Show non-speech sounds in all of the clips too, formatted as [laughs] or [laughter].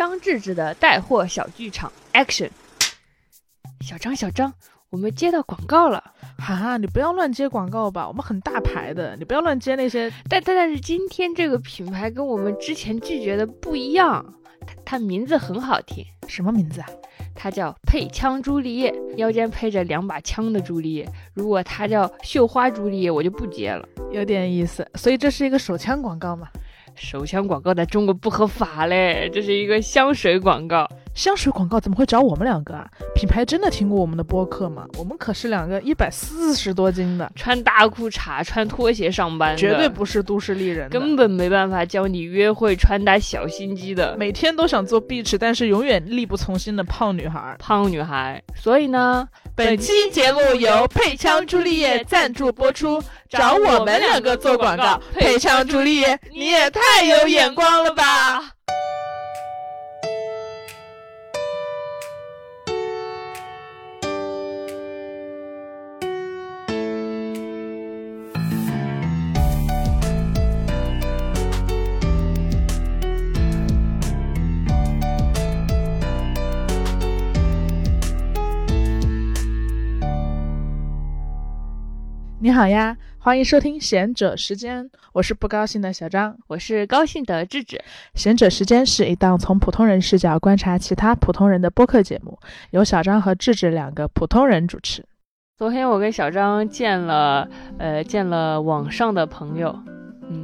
张志志的带货小剧场，Action！小张，小张，我们接到广告了。哈，你不要乱接广告吧，我们很大牌的，你不要乱接那些。但但但是今天这个品牌跟我们之前拒绝的不一样，它它名字很好听，什么名字啊？它叫配枪朱丽叶，腰间配着两把枪的朱丽叶。如果它叫绣花朱丽叶，我就不接了，有点意思。所以这是一个手枪广告嘛？手枪广告在中国不合法嘞，这是一个香水广告。香水广告怎么会找我们两个啊？品牌真的听过我们的播客吗？我们可是两个一百四十多斤的，穿大裤衩、穿拖鞋上班，绝对不是都市丽人，根本没办法教你约会穿搭小心机的。每天都想做 bitch，但是永远力不从心的胖女孩，胖女孩。所以呢，本期节目由配枪朱丽叶赞助播出，找我们两个做广告。配枪朱丽叶，你也太有眼光了吧！你好呀，欢迎收听贤者时间，我是不高兴的小张，我是高兴的智智。贤者时间是一档从普通人视角观察其他普通人的播客节目，由小张和智智两个普通人主持。昨天我跟小张见了，呃，见了网上的朋友。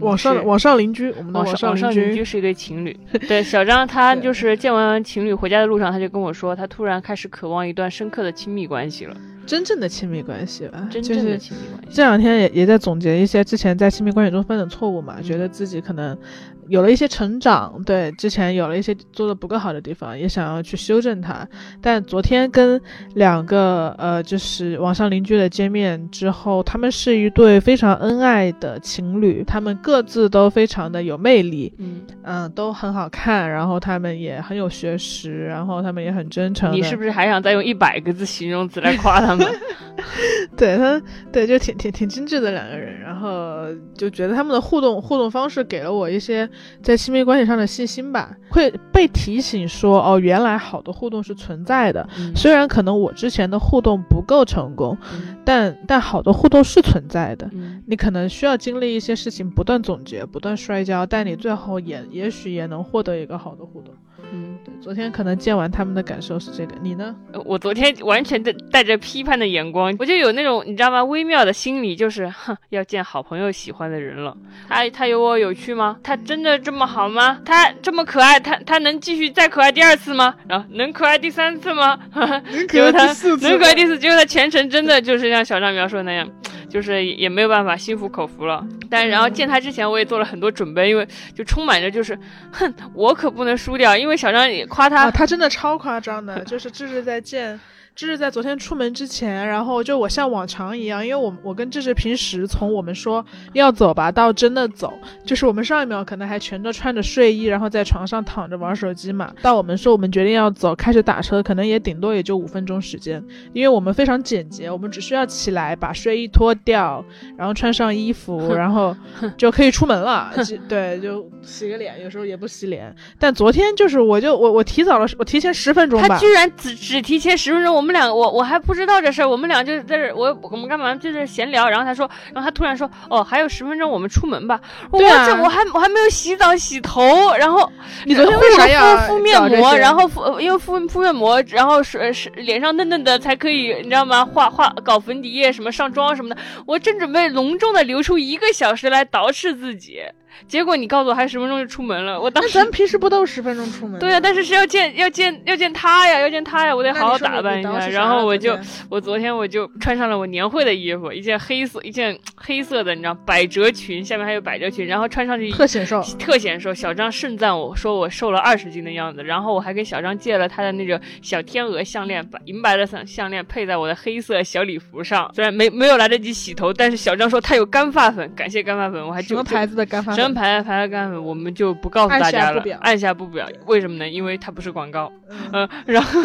网上网上邻居，我们的网上邻居是一对情侣。[laughs] 对，小张他就是见完情侣回家的路上，他就跟我说，他突然开始渴望一段深刻的亲密关系了，真正的亲密关系吧，真正的亲密关系。这两天也也在总结一些之前在亲密关系中犯的错误嘛，觉得自己可能。有了一些成长，对之前有了一些做的不够好的地方，也想要去修正它。但昨天跟两个呃，就是网上邻居的见面之后，他们是一对非常恩爱的情侣，他们各自都非常的有魅力，嗯嗯，都很好看，然后他们也很有学识，然后他们也很真诚。你是不是还想再用一百个字形容词来夸他们？[laughs] [laughs] 对他，对，就挺挺挺精致的两个人，然后就觉得他们的互动互动方式给了我一些。在亲密关系上的信心吧，会被提醒说，哦，原来好的互动是存在的。虽然可能我之前的互动不够成功，但但好的互动是存在的。你可能需要经历一些事情，不断总结，不断摔跤，但你最后也也许也能获得一个好的互动。嗯，对，昨天可能见完他们的感受是这个，你呢？我昨天完全的带着批判的眼光，我就有那种你知道吗？微妙的心理，就是哼，要见好朋友喜欢的人了。他他有我有趣吗？他真的这么好吗？他这么可爱，他他能继续再可爱第二次吗？然后能可爱第三次吗？[laughs] 能可爱第四次？能可爱第四？结果他全程真的就是像小张描述的那样。就是也没有办法心服口服了，但然后见他之前我也做了很多准备，因为就充满着就是，哼，我可不能输掉，因为小张也夸他，他真的超夸张的，就是这是在见。这是在昨天出门之前，然后就我像往常一样，因为我我跟志志平时从我们说要走吧到真的走，就是我们上一秒可能还全都穿着睡衣，然后在床上躺着玩手机嘛，到我们说我们决定要走，开始打车，可能也顶多也就五分钟时间，因为我们非常简洁，我们只需要起来把睡衣脱掉，然后穿上衣服，[laughs] 然后就可以出门了。[laughs] 对，就洗个脸，有时候也不洗脸。但昨天就是我就我我提早了，我提前十分钟吧。他居然只只提前十分钟，我。我们俩，我我还不知道这事儿，我们俩就在这，我我们干嘛就在闲聊，然后他说，然后他突然说，哦，还有十分钟，我们出门吧。对啊，我还我还没有洗澡洗头，然后你昨天为啥要敷面膜？然后敷因为敷敷面膜，然后是是脸上嫩嫩的才可以，你知道吗？画画搞粉底液什么上妆什么的，我正准备隆重的留出一个小时来捯饬自己。结果你告诉我还十分钟就出门了，我当时咱平时不都是十分钟出门？对呀，但是是要见要见要见他呀，要见他呀，我得好好打扮一下。然后我就我昨天我就穿上了我年会的衣服，一件黑色一件黑色的，你知道百褶裙，下面还有百褶裙，然后穿上去特显瘦，特显瘦。小张盛赞我说我瘦了二十斤的样子，然后我还跟小张借了他的那个小天鹅项链，把银白的项项链配在我的黑色小礼服上。虽然没没有来得及洗头，但是小张说他有干发粉，感谢干发粉，我还什么牌子的干发？什人排排干粉，我们就不告诉大家了，按下不表。为什么呢？因为它不是广告。嗯，然后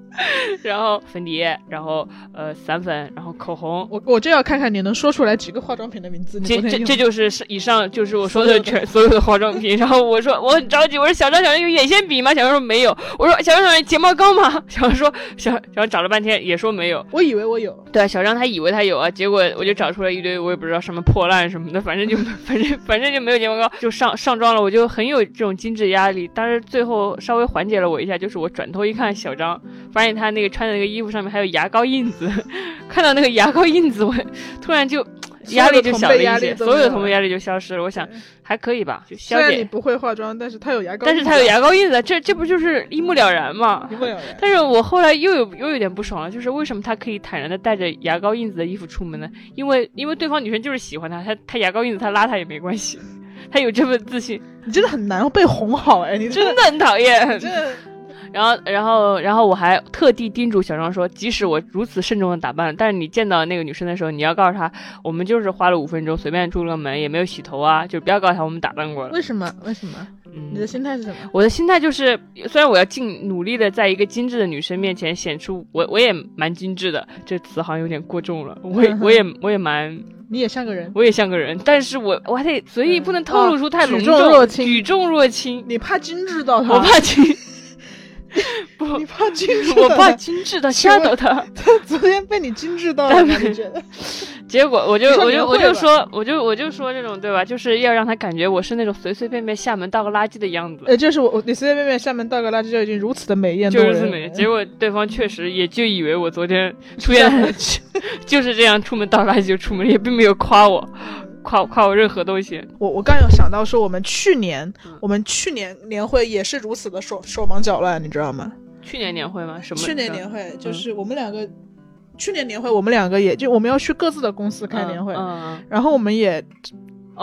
[laughs] 然后粉底液，然后呃散粉，然后口红。我我就要看看你能说出来几个化妆品的名字。这这这就是以上就是我说的全所有的化妆品。然后我说我很着急，我说小张小张有眼线笔吗？小张说没有。我说小张小张睫毛膏吗？[laughs] 小张说小小张找了半天也说没有。我以为我有。对，小张他以为他有啊，结果我就找出来一堆我也不知道什么破烂什么的，反正就反正反正就没有睫毛膏，就上上妆了。我就很有这种精致压力，但是最后稍微缓解了我一下，就是我转头一看小张，发现他那个穿的那个衣服上面还有牙膏印子，[laughs] 看到那个牙膏印子，我 [laughs] 突然就。压力就小了一些，所有的同辈压力就消失了。我想还可以吧，就消点。你不会化妆，但是他有牙膏，但是他有牙膏印子，这这不就是一目了然吗？一目了然。但是我后来又有又有点不爽了，就是为什么他可以坦然的带着牙膏印子的衣服出门呢？因为因为对方女生就是喜欢他，他他牙膏印子他拉他也没关系，他有这份自信。你真的很难被哄好哎，你真的很讨厌。真的然后，然后，然后我还特地叮嘱小张说，即使我如此慎重的打扮，但是你见到那个女生的时候，你要告诉她，我们就是花了五分钟随便出了个门，也没有洗头啊，就不要告诉她我们打扮过了。为什么？为什么？你的心态是什么？我的心态就是，虽然我要尽努力的在一个精致的女生面前显出我我也蛮精致的，这词好像有点过重了。我也 [laughs] 我也我也蛮，你也像个人，我也像个人，但是我我还得随意，不能透露出太隆重，举重若轻。你怕精致到他？我怕精。不，你怕精致？[laughs] 我怕精致的吓到他。他昨天被你精致到了，你觉得？[laughs] 结果我就我就我就说我就我就说这种对吧？就是要让他感觉我是那种随随便便厦门倒个垃圾的样子。呃，就是我你随随便便厦门倒个垃圾就已经如此的美艳，就是美。结果对方确实也就以为我昨天 [laughs] 出现就是这样出门倒垃圾就出门，也并没有夸我。夸夸我任何东西，我我刚有想到说，我们去年我们去年年会也是如此的手手忙脚乱，你知道吗？去年年会吗？什么？去年年会就是我们两个，去年年会我们两个也就我们要去各自的公司开年会，然后我们也。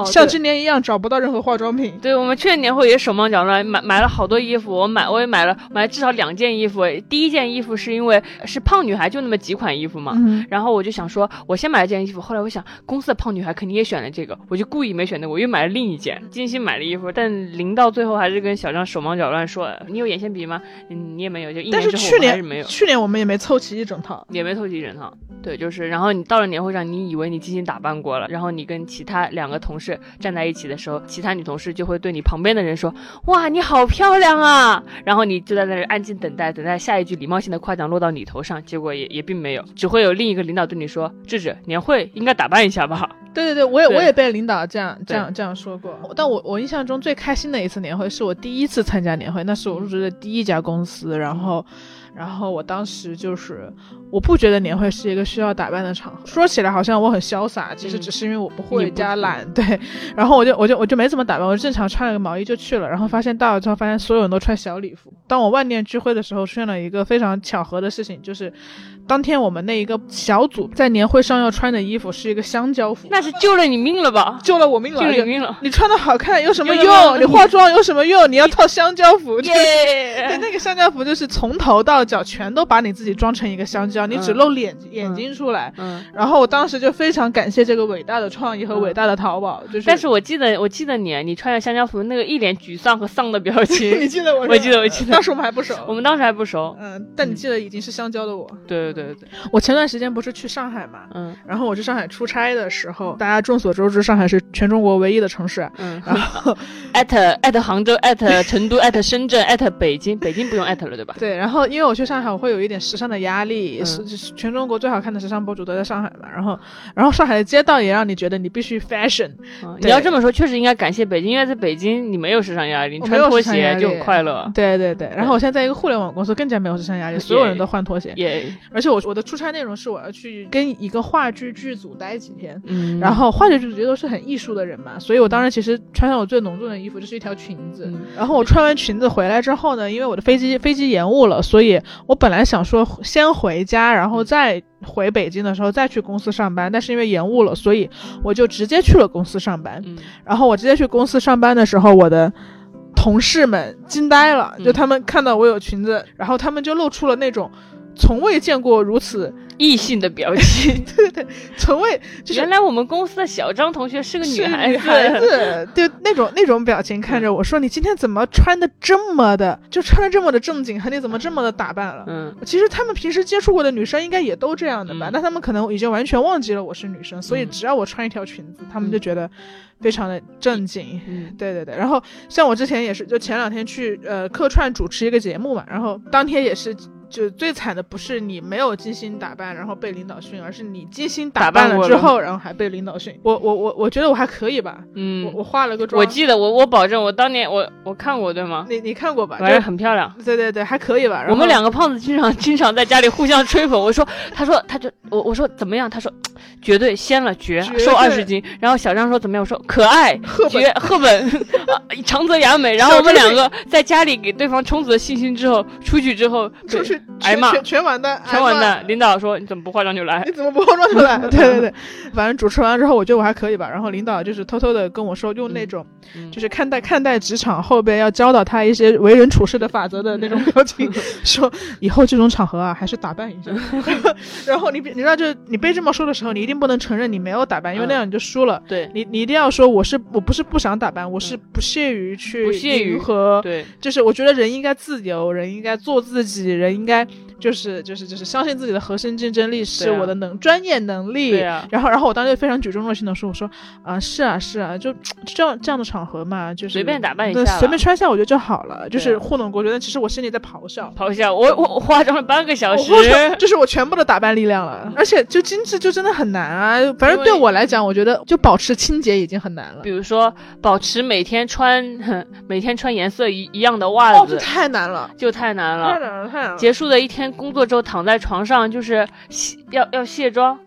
像今年一样找不到任何化妆品。对我们去年年会也手忙脚乱，买买了好多衣服。我买我也买了买了至少两件衣服。第一件衣服是因为是胖女孩就那么几款衣服嘛，然后我就想说，我先买了件衣服。后来我想，公司的胖女孩肯定也选了这个，我就故意没选那个，我又买了另一件，精心买了衣服。但临到最后还是跟小张手忙脚乱说：“你有眼线笔吗？嗯，你也没有。”就一年之后还是没有。去年我们也没凑齐一整套，也没凑齐一整套。对，就是，然后你到了年会上，你以为你精心打扮过了，然后你跟其他两个同事站在一起的时候，其他女同事就会对你旁边的人说：“哇，你好漂亮啊！”然后你就在那里安静等待，等待下一句礼貌性的夸奖落到你头上，结果也也并没有，只会有另一个领导对你说：“智智，年会应该打扮一下吧？”对对对，我也我也被领导这样这样这样说过。但我我印象中最开心的一次年会，是我第一次参加年会，那是我入职的第一家公司，然后。然后我当时就是，我不觉得年会是一个需要打扮的场合。说起来好像我很潇洒，其实只是因为我不会加懒。对，然后我就我就我就没怎么打扮，我正常穿了个毛衣就去了。然后发现到了之后，发现所有人都穿小礼服。当我万念俱灰的时候，出现了一个非常巧合的事情，就是。当天我们那一个小组在年会上要穿的衣服是一个香蕉服，那是救了你命了吧？救了我命了，救了你命了。你穿的好看有什么用？你化妆有什么用？你要套香蕉服，[laughs] 对，那个香蕉服就是从头到脚全都把你自己装成一个香蕉，你只露脸眼睛出来。嗯，然后我当时就非常感谢这个伟大的创意和伟大的淘宝。就是，但是我记得我记得你，你穿着香蕉服那个一脸沮丧和丧的表情，[laughs] 你记得我？我记得我记得。当时我们还不熟，我们当时还不熟。嗯，但你记得已经是香蕉的我。对对对对，我前。段时间不是去上海嘛，嗯，然后我去上海出差的时候，大家众所周知，上海是全中国唯一的城市，嗯，然后艾特艾特杭州艾特成都艾特深圳艾特北京，北京不用艾特了，对吧？对，然后因为我去上海，我会有一点时尚的压力，是全中国最好看的时尚博主都在上海嘛，然后然后上海的街道也让你觉得你必须 fashion，你要这么说，确实应该感谢北京，因为在北京你没有时尚压力，你穿拖鞋就很快乐，对对对，然后我现在在一个互联网公司，更加没有时尚压力，所有人都换拖鞋，也，而且我我的出差内容是我要去。跟一个话剧剧组待几天，嗯，然后话剧剧组都是很艺术的人嘛，所以我当时其实穿上我最隆重的衣服，就是一条裙子。然后我穿完裙子回来之后呢，因为我的飞机飞机延误了，所以我本来想说先回家，然后再回北京的时候再去公司上班，但是因为延误了，所以我就直接去了公司上班。然后我直接去公司上班的时候，我的同事们惊呆了，就他们看到我有裙子，然后他们就露出了那种从未见过如此。异性的表情。[laughs] 对对从未就是原来我们公司的小张同学是个女孩子，就那种那种表情看着我说：“你今天怎么穿的这么的，就穿的这么的正经，和你怎么这么的打扮了？”嗯，其实他们平时接触过的女生应该也都这样的吧？嗯那他们可能已经完全忘记了我是女生，所以嗯只要我穿一条裙子，他们就觉得非常的正经。嗯对对对，然后像我之前也是，就前两天去呃客串主持一个节目嘛，然后当天也是。就最惨的不是你没有精心打扮，然后被领导训，而是你精心打打扮了了之后，然后还被领导训。我我我我觉得我还可以吧，嗯，我化了个妆，我记得我我保证我当年我我看过对吗？你你看过吧？反正很漂亮。对对对，还可以吧。然我们两个胖子经常经常在家里互相吹捧。我说，他说他就我我说怎么样？他说绝对掀了绝，绝瘦二十斤。然后小张说怎么样？我说可爱绝 [laughs] 赫本 [laughs] 啊长泽雅美。然后我们两个在家里给对方充足的信心之后，出去之后出去挨骂全完蛋，全完蛋。领导说你怎么不化妆就来你？怎么不化妆就来？[laughs] 对对对，反正主持完之后，我觉得我还可以吧。然后领导就是偷偷的跟我说，用那种、嗯就是看待看待职场后边要教导他一些为人处事的法则的那种表情，[laughs] 说以后这种场合啊，还是打扮一下。[laughs] 然后你你知道，就是你被这么说的时候，你一定不能承认你没有打扮，因为那样你就输了。对你你一定要说我是我不是不想打扮，我是不屑于去不屑于和对，就是我觉得人应该自由，人应该做自己，人应该就是就是就是相信自己的核心竞争力是我的能、专业能力。然后然后我当时就非常举重若轻的说，我说啊是啊是啊，就就这样这样的场合嘛，就是随便打扮一下随便穿一下我觉得就好了，就是糊弄过去。但其实我心里在咆哮。咆哮。我我我化妆了半个小时。我或者这是我全部的打扮力量了，而且就精致就真的很难啊。反正对我来讲，我觉得就保持清洁已经很难了比。如说，保持每天穿 [laughs] 每天穿颜色一一样的袜哦，子这，太难了，就太难了。太难了，太难了。结束的一天工作之后，躺在床上就是卸要要卸妆，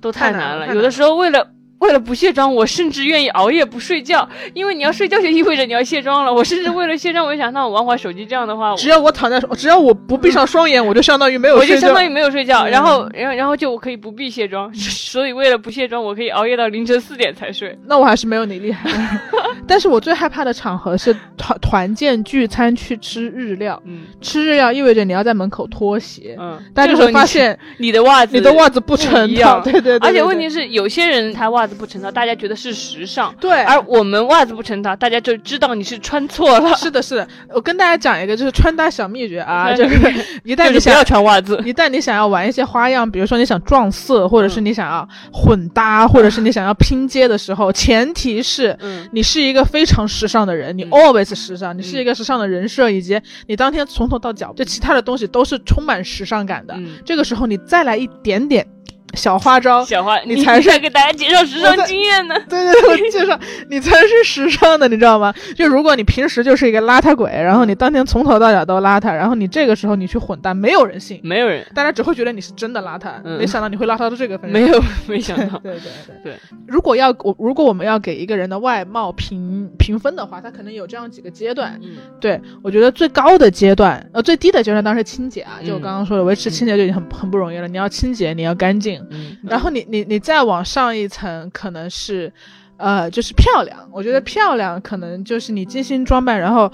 都太太难了有的时候为了为了不卸妆，我甚至愿意熬夜不睡觉，因为你要睡觉就意味着你要卸妆了。我甚至为了卸妆，我就想，那我玩会儿手机，这样的话，只要我躺在，只要我不闭上双眼，我就相当于没有我就相当于没有睡觉，嗯。然后然后然后就我可以不必卸妆，[laughs] 所以为了不卸妆，我可以熬夜到凌晨四点才睡。那我还是没有你厉害。[laughs] 但是我最害怕的场合是团团建聚餐去吃日料，嗯。吃日料意味着你要在门口脱鞋，嗯，大家就会这时候发现你的袜子你的袜子不成套，对对对，而且问题题是，有些人他袜子不成套，大家觉得是时尚，对，而我们袜子不成套，大家就知道你是穿错了。是的，是的。我跟大家讲一个就是穿搭小秘诀啊，[laughs] 就是一旦你想要穿袜子。一旦你想要玩一些花样，比如说你想撞色，或者是嗯你想要混搭，或者是你想要拼接的时候，前提是嗯，你是一个非常时尚的人，你嗯 always 时尚，你是一个时尚的人设，以及你当天从头到脚，就其他的东西都是充满时尚感的。嗯这个时候你再来一点点小花招，小花，你你才是 [laughs] 在给大家介绍时尚经验呢。对 [laughs] 对对，我介绍你才是时尚的，你知道吗？就如果你平时就是一个邋遢鬼，然后你当天从头到脚都邋遢，然后你这个时候你去混蛋，没有人信，没有人，大家只会觉得你是真的邋遢。嗯没想到你会邋遢到这个份上。没有，[laughs] 没想到。对对对对，如果要我如果我们要给一个人的外貌评评分的话，他可能有这样几个阶段。嗯对我觉得最高的阶段，呃，最低的阶段当然是清洁啊，就刚刚说的，维持清洁就已经很很不容易了。你要清洁，你要干净，嗯，然后你你你再往上一层，可能是，呃，就是漂亮。我觉得漂亮可能就是你精心装扮，然后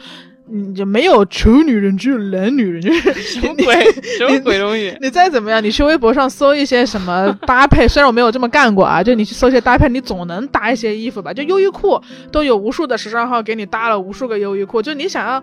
你就没有丑女人，只有懒女人。就是 [laughs] 什么鬼？什么鬼东西？[laughs] 你再怎么样，你去微博上搜一些什么搭配，虽然我没有这么干过啊，就你去搜一些搭配，你总能搭一些衣服吧。就优衣库都有无数的时尚号给你搭了无数个优衣库，就你想要。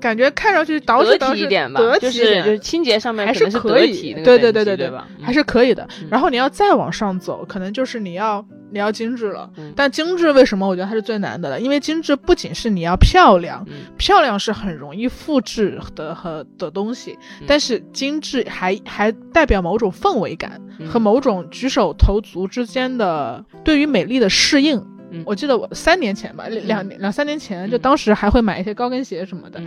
感觉看上去捯饬得捯饬点吧，得就是就是清洁上面还是可以对对对对对吧？嗯还是可以的。嗯然后你要再往上走，可能就是你要你要精致了。嗯但精致为什么我觉得它是最难的了？因为精致不仅是你要漂亮，嗯漂亮是很容易复制的和的东西，嗯但是精致还还代表某种氛围感嗯和某种举手投足之间的对于美丽的适应。嗯。我记得我三年前吧，两两两三年前，就嗯当时还会买一些高跟鞋什么的，嗯。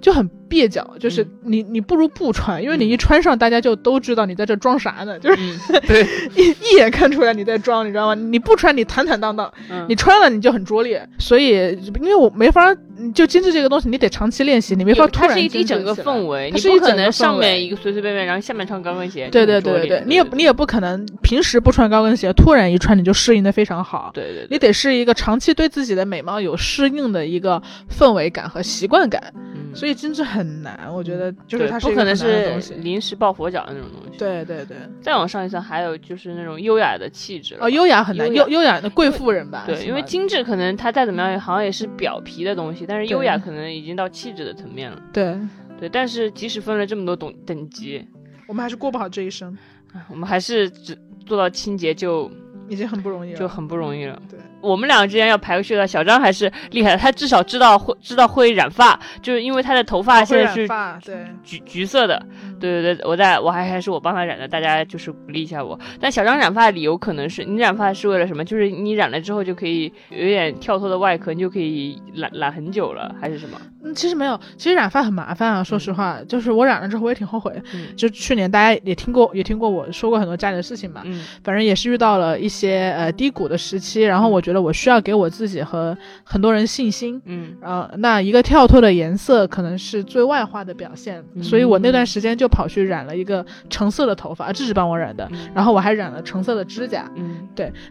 就很蹩脚，就是嗯。你你不如不穿，因为你嗯。一穿上，大家就都知道你在这装啥呢，就是 [laughs] 一一眼看出来你在装，你知道吗？你不穿你坦坦荡荡，嗯。你穿了你就很拙劣。所以因为我没法，就精致这个东西，你得长期练习，你没法突然它是一一整个氛围，它你不可能是一整个氛围上面一个随随便便，然后下面穿高跟鞋。对对对对对，你也你也不可能平时不穿高跟鞋，突然一穿你就适应的非常好。对对对，你得是一个长期对自己的美貌有适应的一个氛围感和习惯感。所以精致很难，我觉得就是它是一个不可能。是临时抱佛脚的那种东西。，对对对，再往上一层还有就是那种优雅的气质了哦，优雅很难，优优雅的贵妇人吧？对，因为精致可能它再怎么样，好像也是表皮的东西，但是优雅可能已经到气质的层面了。对对，但是即使分了这么多等等级，我们还是过不好这一生，啊我们还是只做到清洁就已经很不容易了。就很不容易了。对，我们两个之间要排个序的，小张还是厉害的，他至少知道会知道会染发，就是因为他的头发现在是染发，对，橘橘色的。对对对，我在我还还是我帮他染的，大家就是鼓励一下我。但小张染发的理由可能是你染发是为了什么？就是你染了之后就可以有点跳脱的外壳，你就可以染染很久了，还是什么？嗯，其实没有，其实染发很麻烦啊。说实话，就是我染了之后，我也挺后悔。嗯就去年大家也听过，也听过我说过很多家里的事情嘛。嗯反正也是遇到了一些呃低谷的时期，然后我觉得我需要给我自己和很多人信心。嗯。呃，那一个跳脱的颜色可能是最外化的表现，所以我那段时间就跑去染了一个橙色的头发，这是帮我染的，嗯。然后我还染了橙色的指甲。嗯。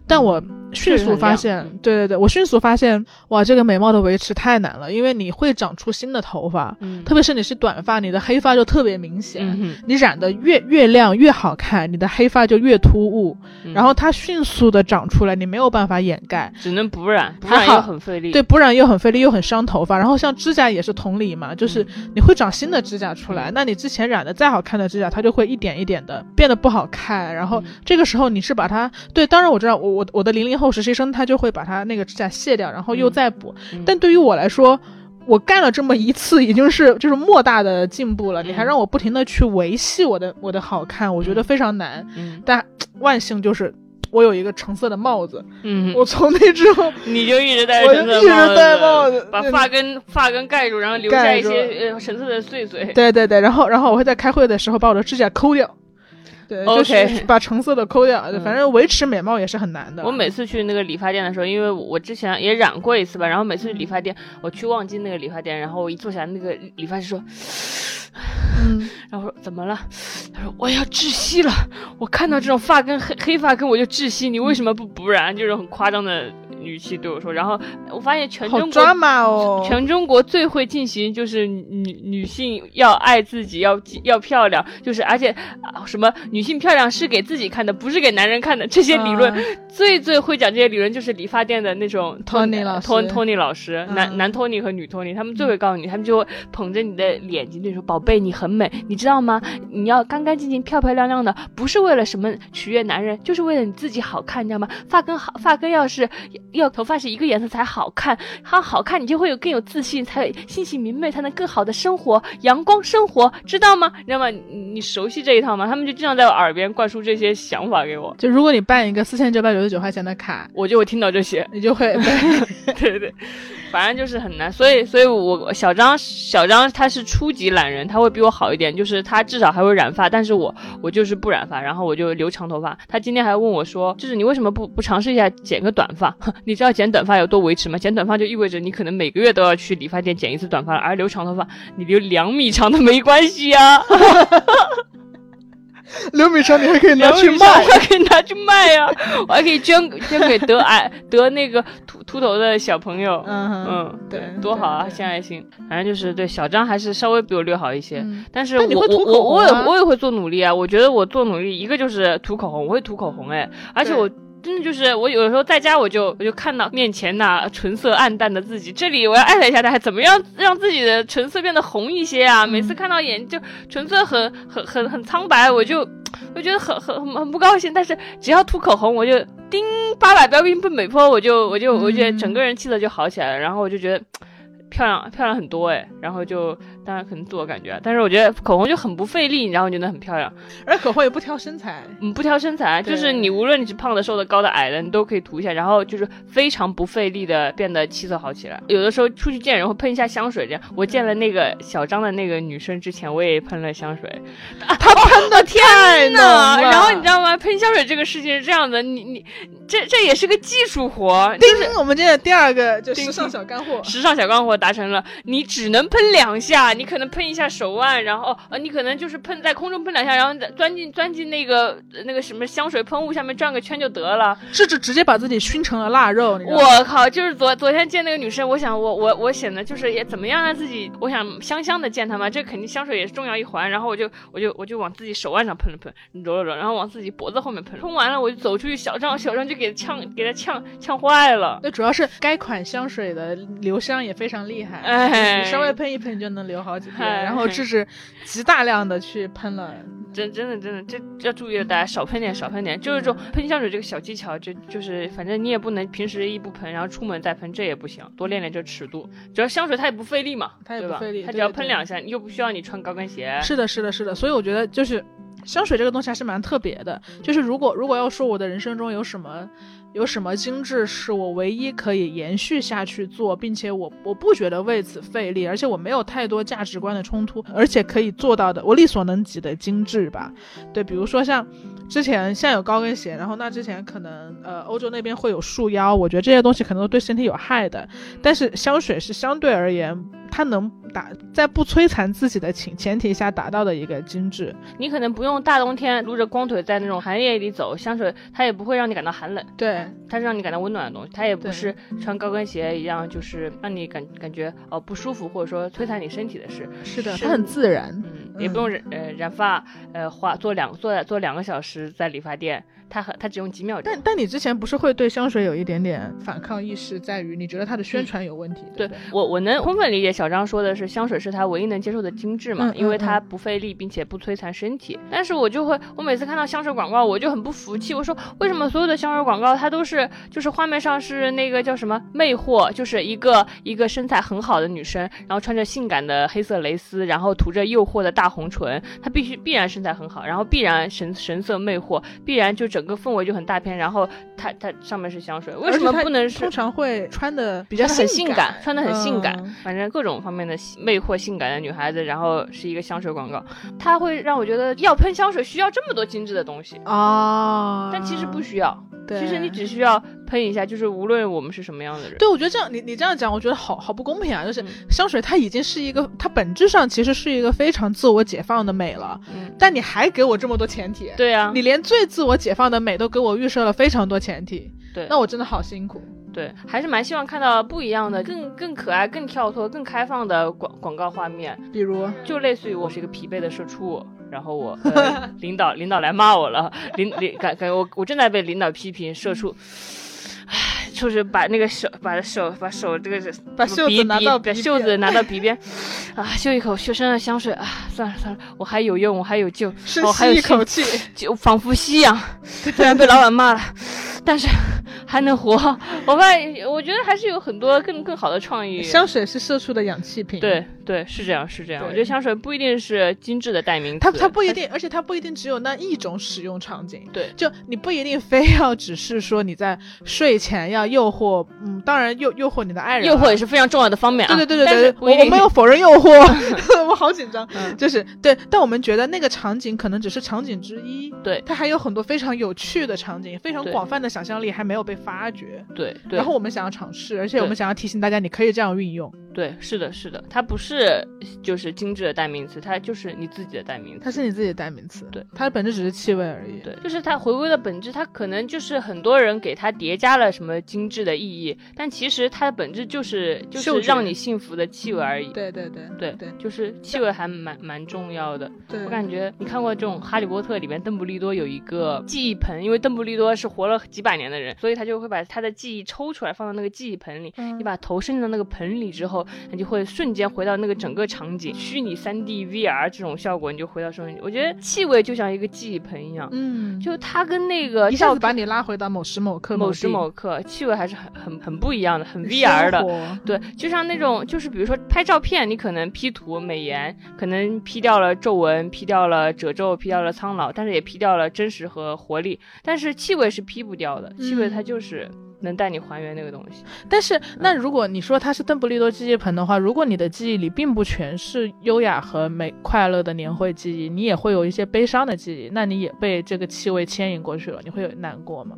但我迅速发现，对对对，我迅速发现，哇，这个美貌的维持太难了，因为你会长出新的头发，嗯，特别是你是短发，你的黑发就特别明显。嗯你染的越越亮越好看，你的黑发就越突兀，嗯。然后它迅速的长出来，你没有办法掩盖。只能补染，补染又很费力。对，补染又很费力，又很伤头发。然后像指甲也是同理嘛，就是嗯你会长新的指甲出来，那你之前染的再好看的指甲，它就会一点一点的变得不好看。然后嗯这个时候你是把它，对，当然我知道，我我我的零零后实习生他就会把他那个指甲卸掉，然后又嗯再补。嗯但对于我来说，我干了这么一次，已经是就是莫大的进步了。你还嗯让我不停的去维系我的我的好看，我觉得嗯非常难。嗯但万幸就是我有一个橙色的帽子，嗯，我从那之后，[laughs] 你就一直戴我着橙色就一直戴帽帽子把发根发根盖住，然后留下一些呃橙色的碎碎。对对对，然后然后我会在开会的时候把我的指甲抠掉。对 OK 就是把橙色的抠掉，嗯反正维持美貌也是很难的。我每次去那个理发店的时候，因为我之前也染过一次吧，然后每次去理发店，我去望京那个理发店，然后我一坐下来，那个理发师说，嗯，[laughs] 然后说怎么了？他说我要窒息了，我看到这种发根黑黑发根我就窒息，你为什么不补染？就是很夸张的语气对我说。然后我发现全中国哦。全中国最会进行就是女女性要爱自己，要要漂亮，就是而且啊什么女性漂亮是给自己看的，不是给男人看的。这些理论、嗯最最会讲这些理论就是理发店的那种 Tony 老师托 Tony 老师，嗯男男 Tony 和女 Tony，他们最会告诉你，他们就会捧着你的脸睛对你说：“宝贝，你很美，你知道吗？你要干干净净、漂漂亮亮的，不是为了什么取悦男人，就是为了你自己好看，你知道吗？发根好，发根要是要头发是一个颜色才好看，它好看，你就会有更有自信，才心情明媚，才能更好的生活，阳光生活，知道吗？你知道吗？你你熟悉这一套吗？他们就经常在我耳边灌输这些想法给我，就如果你办一个四千九百九十九块钱的卡，我就会听到这些。[laughs] 你就会对对对，[laughs] 反正就是很难，所以所以我小张小张他是初级懒人，他会比我好一点，就是他至少还会染发，但是我我就是不染发，然后我就留长头发。他今天还问我说，就是你为什么不不尝试一下剪个短发？[laughs] 你知道剪短发有多维持吗？剪短发就意味着你可能每个月都要去理发店剪一次短发，而留长头发你留两米长的没关系呀、[laughs] 刘米长，你还可以拿去卖我。还可以拿去卖呀、我还可以捐捐给得癌得那个秃秃头的小朋友。嗯嗯，对多好啊，献爱心。反正就是对小张还是稍微比我略好一些，嗯但是我我我我也我也会做努力啊。我觉得我做努力，一个就是涂口红，我会涂口红哎，而且我。真的就是我有的时候在家，我就我就看到面前那唇色暗淡的自己，这里我要艾特一下他，还怎么样让自己的唇色变得红一些啊？每次看到眼就唇色很很很很苍白，我就我觉得很很很很不高兴。但是只要涂口红，我就叮八百标兵奔北坡，我就我就我觉得整个人气色就好起来了，然后我就觉得。漂亮漂亮很多哎，然后就当然可能自我感觉啊，但是我觉得口红就很不费力，然后觉得很漂亮，而口红也不挑身材，嗯，不挑身材，就是你无论你是胖的、瘦的、高的、矮的，你都可以涂一下，然后就是非常不费力的变得气色好起来。有的时候出去见人会喷一下香水，这样。我见了那个小张的那个女生之前，我也喷了香水，[laughs] 她喷的太浓呢。了。然后你知道吗？喷香水这个事情是这样的，你你这这也是个技术活，就叮，是我们今天的第二个就是时尚小干货。时尚小干货达成了，你只能喷两下，你可能喷一下手腕，然后呃，你可能就是喷在空中喷两下，然后再钻进钻进那个那个什么香水喷雾下面转个圈就得了。这就直接把自己熏成了腊肉。我靠！就是昨昨天见那个女生，我想我我我显得就是也怎么样让自己，我想香香的见她嘛，这肯定香水也是重要一环。然后我就我就我就往自己手腕上喷了喷，揉了揉，然后往自己脖子后面喷。喷完了我就走出去，小张小张就给呛给他呛呛坏了。那主要是该款香水的留香也非常厉害，哎，稍微喷一喷就能留好几天。然后这是极大量的去喷了，真真的真的这要注意了，大家少喷点少喷点。就是这种喷香水这个小技巧，就就是反正你也不能平时一不喷，然后出门再喷，这也不行。多练练这尺度，主要香水它也不费力嘛，它也不费力，它只要喷两下，又不需要你穿高跟鞋。是的，是的，是的。所以我觉得就是香水这个东西还是蛮特别的。就是如果如果要说我的人生中有什么。有什么精致是我唯一可以延续下去做，并且我我不觉得为此费力，而且我没有太多价值观的冲突，而且可以做到的，我力所能及的精致吧。对，比如说像之前现在有高跟鞋，然后那之前可能呃欧洲那边会有束腰，我觉得这些东西可能都对身体有害的，但是香水是相对而言。它能达在不摧残自己的前前提下达到的一个精致。你可能不用大冬天撸着光腿在那种寒夜里走，香水它也不会让你感到寒冷。对，它是让你感到温暖的东西。它也不是穿高跟鞋一样，就是让你感感觉哦不舒服，或者说摧残你身体的事。是的，它很自然。嗯，也不用染呃染发，呃化做两做做两个小时在理发店。它很，它只用几秒钟。但但你之前不是会对香水有一点点反抗意识，在于你觉得它的宣传有问题？对我我能充分理解小张说的是香水是他唯一能接受的精致嘛，因为它不费力，并且不摧残身体。但是我就会，我每次看到香水广告，我就很不服气。我说为什么所有的香水广告它都是就是画面上是那个叫什么魅惑，就是一个一个身材很好的女生，然后穿着性感的黑色蕾丝，然后涂着诱惑的大红唇，她必须必然身材很好，然后必然神神色魅惑，必然就。整个氛围就很大片，然后它它上面是香水，为什么不能是？通常会穿的比较很性感，穿的很性感，反正各种方面的魅惑性感的女孩子，然后是一个香水广告，它会让我觉得要喷香水需要这么多精致的东西啊，但其实不需要。其实你只需要喷一下，就是无论我们是什么样的人。对，我觉得这样你你这样讲，我觉得好好不公平啊！就是香水它已经是一个，它本质上其实是一个非常自我解放的美了。嗯。但你还给我这么多前提。对啊。你连最自我解放的美都给我预设了非常多前提。对。那我真的好辛苦。对，还是蛮希望看到不一样的、更更可爱、更跳脱、更开放的广广告画面。比如，就类似于我是一个疲惫的社畜。然后我领导领导来骂我了，领领感感我我正在被领导批评社畜，唉，就是把那个手把手把手这个把袖子拿到把袖子拿到鼻边，啊，嗅一口学生的香水啊，算了算了，我还有用，我还有救，我还有一口气，就仿佛夕阳，[laughs] 虽然被老板骂了。但是还能活，[laughs] 我发现我觉得还是有很多更更好的创意。香水是社畜的氧气瓶，对对是这样是这样。我觉得香水不一定是精致的代名词，它它不一定，而且它不一定只有那一种使用场景。对，就你不一定非要只是说你在睡前要诱惑，嗯，当然诱诱惑你的爱人，诱惑也是非常重要的方面啊。对对对对对，我我没有否认诱惑，[laughs] [laughs] 我好紧张，就是对，但我们觉得那个场景可能只是场景之一，对，它还有很多非常有趣的场景，非常广泛的。想象力还没有被发掘，对，然后我们想要尝试，而且我们想要提醒大家，你可以这样运用。对，是的，是的，它不是就是精致的代名词，它就是你自己的代名词，它是你自己的代名词。对，它的本质只是气味而已。对，就是它回归的本质，它可能就是很多人给它叠加了什么精致的意义，但其实它的本质就是就是让你幸福的气味而已。对对对对对，就是气味还蛮蛮重要的。对我感觉你看过这种《哈利波特》里面，邓布利多有一个记忆盆，因为邓布利多是活了几百年的人，所以他就会把他的记忆抽出来放到那个记忆盆里。你把头伸到那个盆里之后，你就会瞬。间回到那个整个场景，虚拟三 D VR 这种效果，你就回到生活。我觉得气味就像一个记忆盆一样，嗯，就它跟那个一下子把你拉回到某时某刻、某时某刻，气味还是很很很不一样的，很 VR 的。对，就像那种，就是比如说拍照片，你可能 P 图美颜，可能 P 掉了皱纹，P 掉了褶皱，P 掉了苍老，但是也 P 掉了真实和活力。但是气味是 P 不掉的，气味它就是。能带你还原那个东西，但是那如果你说它是邓布利多记忆盆的话，如果你的记忆里并不全是优雅和美快乐的年会记忆，你也会有一些悲伤的记忆，那你也被这个气味牵引过去了，你会有难过吗？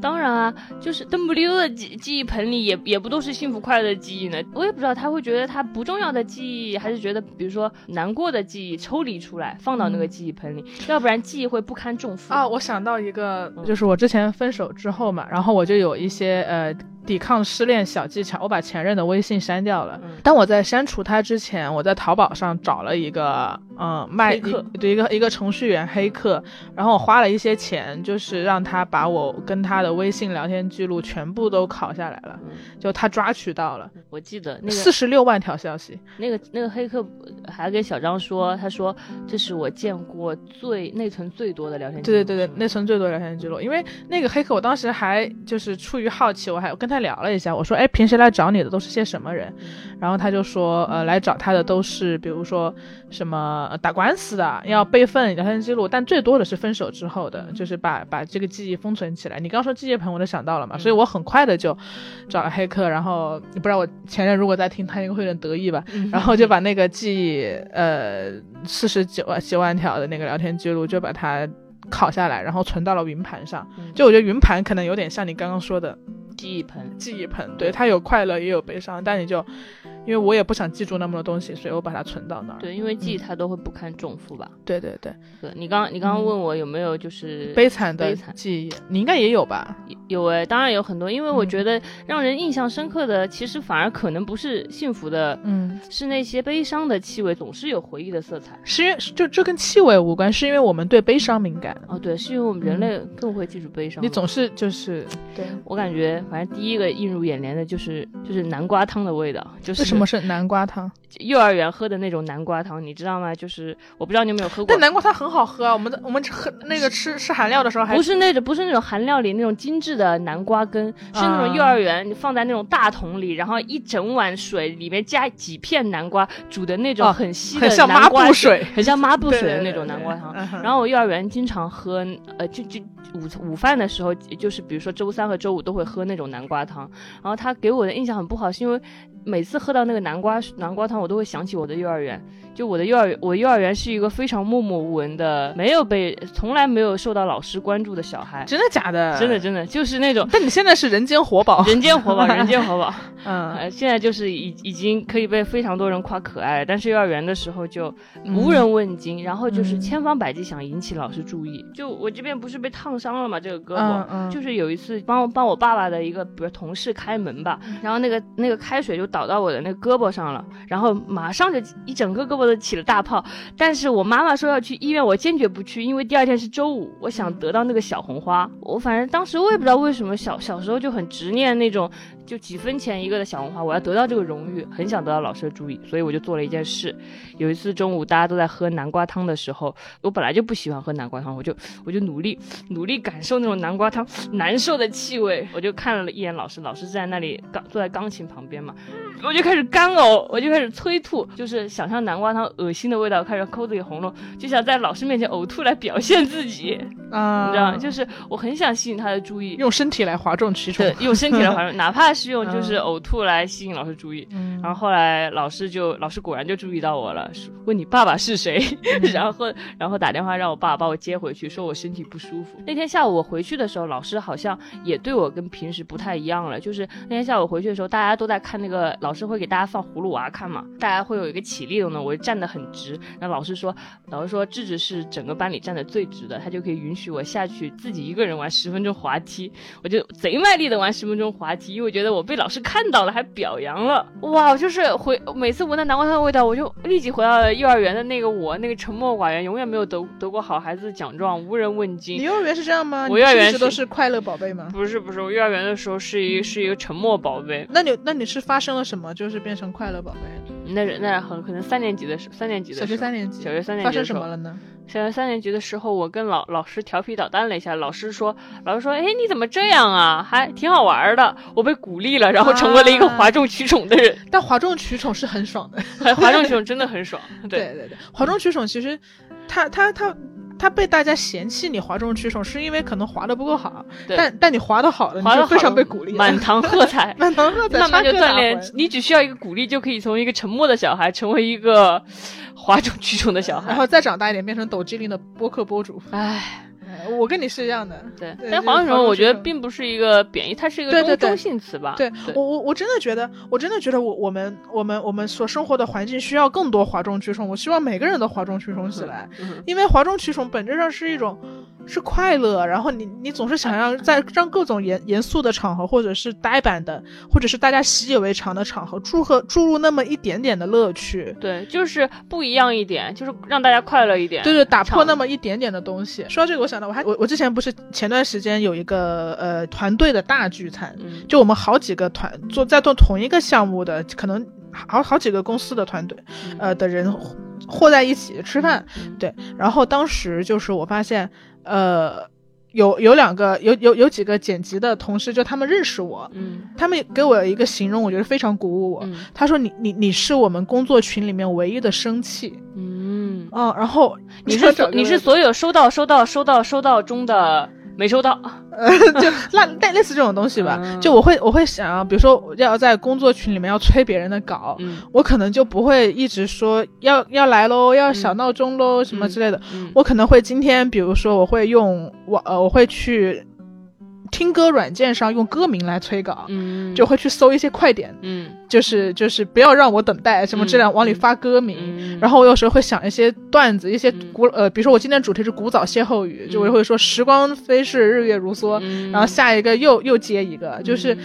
当然啊，就是邓布利多的记记忆盆里也也不都是幸福快乐的记忆呢。我也不知道他会觉得他不重要的记忆，还是觉得比如说难过的记忆抽离出来放到那个记忆盆里，要不然记忆会不堪重负啊。我想到一个，就是我之前分手之后嘛，然后我就有一些呃。抵抗失恋小技巧，我把前任的微信删掉了。当我在删除他之前，我在淘宝上找了一个，嗯，卖客，对一个一个程序员黑客，然后我花了一些钱，就是让他把我跟他的微信聊天记录全部都拷下来了，就他抓取到了。我记得那个四十六万条消息，那个那个黑客还给小张说，他说这是我见过最内存最多的聊天记录。对对对对，内存最多聊天记录，因为那个黑客我当时还就是出于好奇，我还跟。他聊了一下，我说：“哎，平时来找你的都是些什么人？”然后他就说：“呃，来找他的都是，比如说什么打官司的，要备份聊天记录，但最多的是分手之后的，就是把把这个记忆封存起来。”你刚说记忆盆，我就想到了嘛，所以我很快的就找了黑客，然后不知道我前任如果在听，他应该会有点得意吧，[laughs] 然后就把那个记忆，呃，四十九万几万条的那个聊天记录就把它拷下来，然后存到了云盘上。就我觉得云盘可能有点像你刚刚说的。记忆盆，记忆盆，对，它有快乐也有悲伤，但你就。因为我也不想记住那么多东西，所以我把它存到那儿。对，因为记忆它都会不堪重负吧。对对对。对，你刚你刚刚问我有没有就是悲惨的记忆，你应该也有吧？有哎，当然有很多。因为我觉得让人印象深刻的，其实反而可能不是幸福的，嗯，是那些悲伤的气味，总是有回忆的色彩。是因为就这跟气味无关，是因为我们对悲伤敏感。哦，对，是因为我们人类更会记住悲伤。你总是就是对我感觉，反正第一个映入眼帘的就是就是南瓜汤的味道，就是什么是南瓜汤？汤，幼儿园喝的那种南瓜汤，你知道吗？就是我不知道你有没有喝过。但南瓜汤很好喝啊！我们我们喝那个吃吃韩料的时候，还不是那种不是那种韩料里那种精致的南瓜根，是那种幼儿园你放在那种大桶里，然后一整碗水里面加几片南瓜煮的那种很稀的南瓜水，很像抹布水的那种南瓜汤。然后我幼儿园经常喝，呃，就就午午饭的时候，就是比如说周三和周五都会喝那种南瓜汤。然后他给我的印象很不好，是因为。每次喝到那个南瓜南瓜汤，我都会想起我的幼儿园。就我的幼儿园，我幼儿园是一个非常默默无闻的，没有被从来没有受到老师关注的小孩。真的假的？真的真的就是那种。但你现在是人间活宝，人间活宝，[laughs] 人间活宝。嗯，现在就是已已经可以被非常多人夸可爱，但是幼儿园的时候就无人问津，然后就是千方百计想引起老师注意。就我这边不是被烫伤了嘛？这个胳膊，就是有一次帮帮我爸爸的一个比如同事开门吧，然后那个那个开水就倒到我的那胳膊上了，然后马上就一整个胳膊。都起了大泡，但是我妈妈说要去医院，我坚决不去，因为第二天是周五，我想得到那个小红花。我反正当时我也不知道为什么，小小时候就很执念那种。就几分钱一个的小红花，我要得到这个荣誉，很想得到老师的注意，所以我就做了一件事。有一次中午大家都在喝南瓜汤的时候，我本来就不喜欢喝南瓜汤，我就我就努力努力感受那种南瓜汤难受的气味。我就看了一眼老师，老师在那里刚坐在钢琴旁边嘛，我就开始干呕，我就开始催吐，就是想象南瓜汤恶心的味道，开始抠自己喉咙，就想在老师面前呕吐来表现自己啊，你知道吗？就是我很想吸引他的注意，用身体来哗众取宠，对，用身体来哗众，[laughs] 哪怕。是用就是呕吐来吸引老师注意，然后后来老师就老师果然就注意到我了，问你爸爸是谁，[laughs] 然后然后打电话让我爸爸把我接回去，说我身体不舒服。那天下午我回去的时候，老师好像也对我跟平时不太一样了，就是那天下午回去的时候，大家都在看那个老师会给大家放葫芦娃看嘛，大家会有一个起立的呢，我就站得很直，然后老师说老师说智智是整个班里站得最直的，他就可以允许我下去自己一个人玩十分钟滑梯，我就贼卖力的玩十分钟滑梯，因为我觉觉得我被老师看到了，还表扬了，哇！就是回每次闻到南瓜汤的味道，我就立即回到了幼儿园的那个我，那个沉默寡言，永远没有得得过好孩子奖状，无人问津。你幼儿园是这样吗？我幼儿园都是快乐宝贝吗？不是不是，我幼儿园的时候是一是一个沉默宝贝。那你那你是发生了什么，就是变成快乐宝贝？那那很可能三年级的时候，三年级的小学三年级，小学三年级发生什么了呢？小学三年级的时候，我跟老老师调皮捣蛋了一下，老师说，老师说，哎，你怎么这样啊？还挺好玩的。我被鼓励了，然后成为了一个哗众取宠的人。但哗众取宠是很爽的，哗众取宠 [laughs] 真的很爽。对对对，哗众取宠其实，他他他他被大家嫌弃，你哗众取宠是因为可能滑的不够好。但但你滑的好了，滑的非常被鼓励，满堂喝彩，[laughs] 满堂喝彩，慢慢就锻炼。你只需要一个鼓励，就可以从一个沉默的小孩成为一个。哗众取宠的小孩，然后再长大一点变成抖机灵的播客播主。唉，哎我跟你是一样的。对，对但华中华中我觉得并不是一个贬义，它是一个对对对中中性词吧。对我我我真的觉得，我真的觉得我我们我们我们所生活的环境需要更多哗众取宠。我希望每个人都哗众取宠起来，嗯因为哗众取宠本质上是一种是快乐，然后你你总是想要在让各种严严肃的场合，或者是呆板的，或者是大家习以为常的场合，注和注入那么一点点的乐趣。对，就是不一样一点，就是让大家快乐一点。对对，打破那么一点点的东西。说到这个，我想到我还我我之前不是前段时间有一个呃团队的大聚餐，嗯。就我们好几个团做在做同一个项目的，可能好好几个公司的团队，呃的人和在一起吃饭。嗯。对，然后当时就是我发现，呃，有有两个有有有几个剪辑的同事，就他们认识我，嗯。他们给我一个形容，我觉得非常鼓舞我。嗯。他说你你你是我们工作群里面唯一的生气，嗯，哦，然后你是所你是所所有收到收到收到收到中的没收到。[laughs] 就类类类似这种东西吧，嗯。就我会我会想，比如说要在工作群里面要催别人的稿，嗯。我可能就不会一直说要要来喽，要小闹钟喽、什么之类的，嗯。我可能会今天，比如说我会用我呃我会去听歌软件上用歌名来催稿，嗯。就会去搜一些快点，嗯。就是就是不要让我等待什么这样嗯往里发歌名。嗯，然后我有时候会想一些段子，一些嗯。古呃，比如说我今天主题是古早歇后语，就我嗯会说时光飞逝，日月如梭，嗯。然后下一个又又接一个，就是嗯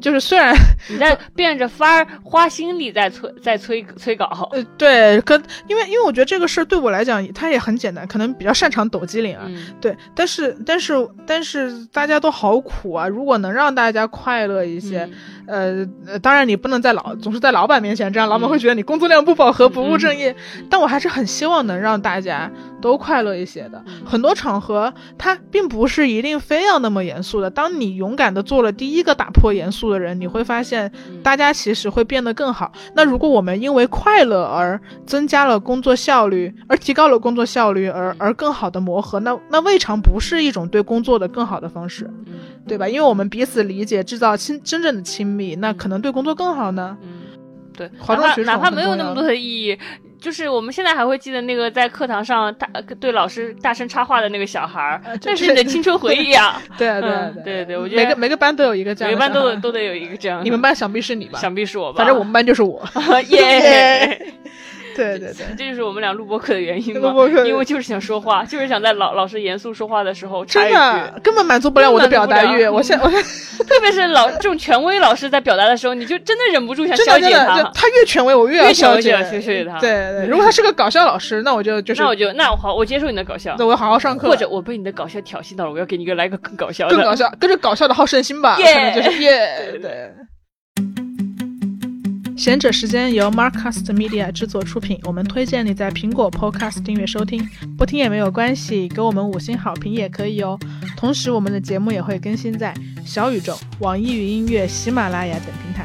就是虽然 [laughs] 你在 [laughs] 变着法儿花心力在催在催催稿。呃对跟因为因为我觉得这个事儿对我来讲它也很简单，可能比较擅长抖机灵啊，嗯对，但是但是但是大家都好苦啊，如果能让大家快乐一些，嗯呃呃，当然你不能在老总是在老板面前，这样老板嗯会觉得你工作量不饱和、不务正业。嗯但我还是很希望能让大家都快乐一些的。嗯很多场合它并不是一定非要那么严肃的。当你勇敢的做了第一个打破严肃的人，你会发现嗯大家其实会变得更好。那如果我们因为快乐而增加了工作效率，而提高了工作效率，而而更好的磨合，那那未尝不是一种对工作的更好的方式。嗯对吧？因为我们彼此理解，制造亲真正的亲密，那可能对工作更好呢。嗯，对，哗众取宠哪怕哪怕没有那么多的意义，就是我们现在还会记得那个在课堂上大对老师大声插话的那个小孩儿那是你的青春回忆啊！[laughs] 对啊，对啊嗯，对对我觉得每个每个班都有一个这样的每个班都小孩得都得有一个这样的。你们班想必是你吧？想必是我吧？反正我们班就是我。[laughs] 耶。[laughs] 对对对，这就是我们俩录播课的原因录吗播课？因为就是想说话，就是想在老老师严肃说话的时候插一真的句。根本满足不了我的表达欲。我现我现 [laughs] 特别是老这种权威老师在表达的时候，你就真的忍不住想真消解他。他越权威，我越要消解消解他对对，如果他是个搞笑老师，那我就就是那我就那我好，我接受你的搞笑那，我好好上课，或者我被你的搞笑挑衅到了，我要给你一个来个更搞笑的。更搞笑，跟着搞笑的好胜心吧，耶就是耶对。贤者时间由 Markcast Media 制作出品，我们推荐你在苹果 Podcast 订阅收听，不听也没有关系，给我们五星好评也可以哦。同时，我们的节目也会更新在小宇宙、网易云音乐、喜马拉雅等平台。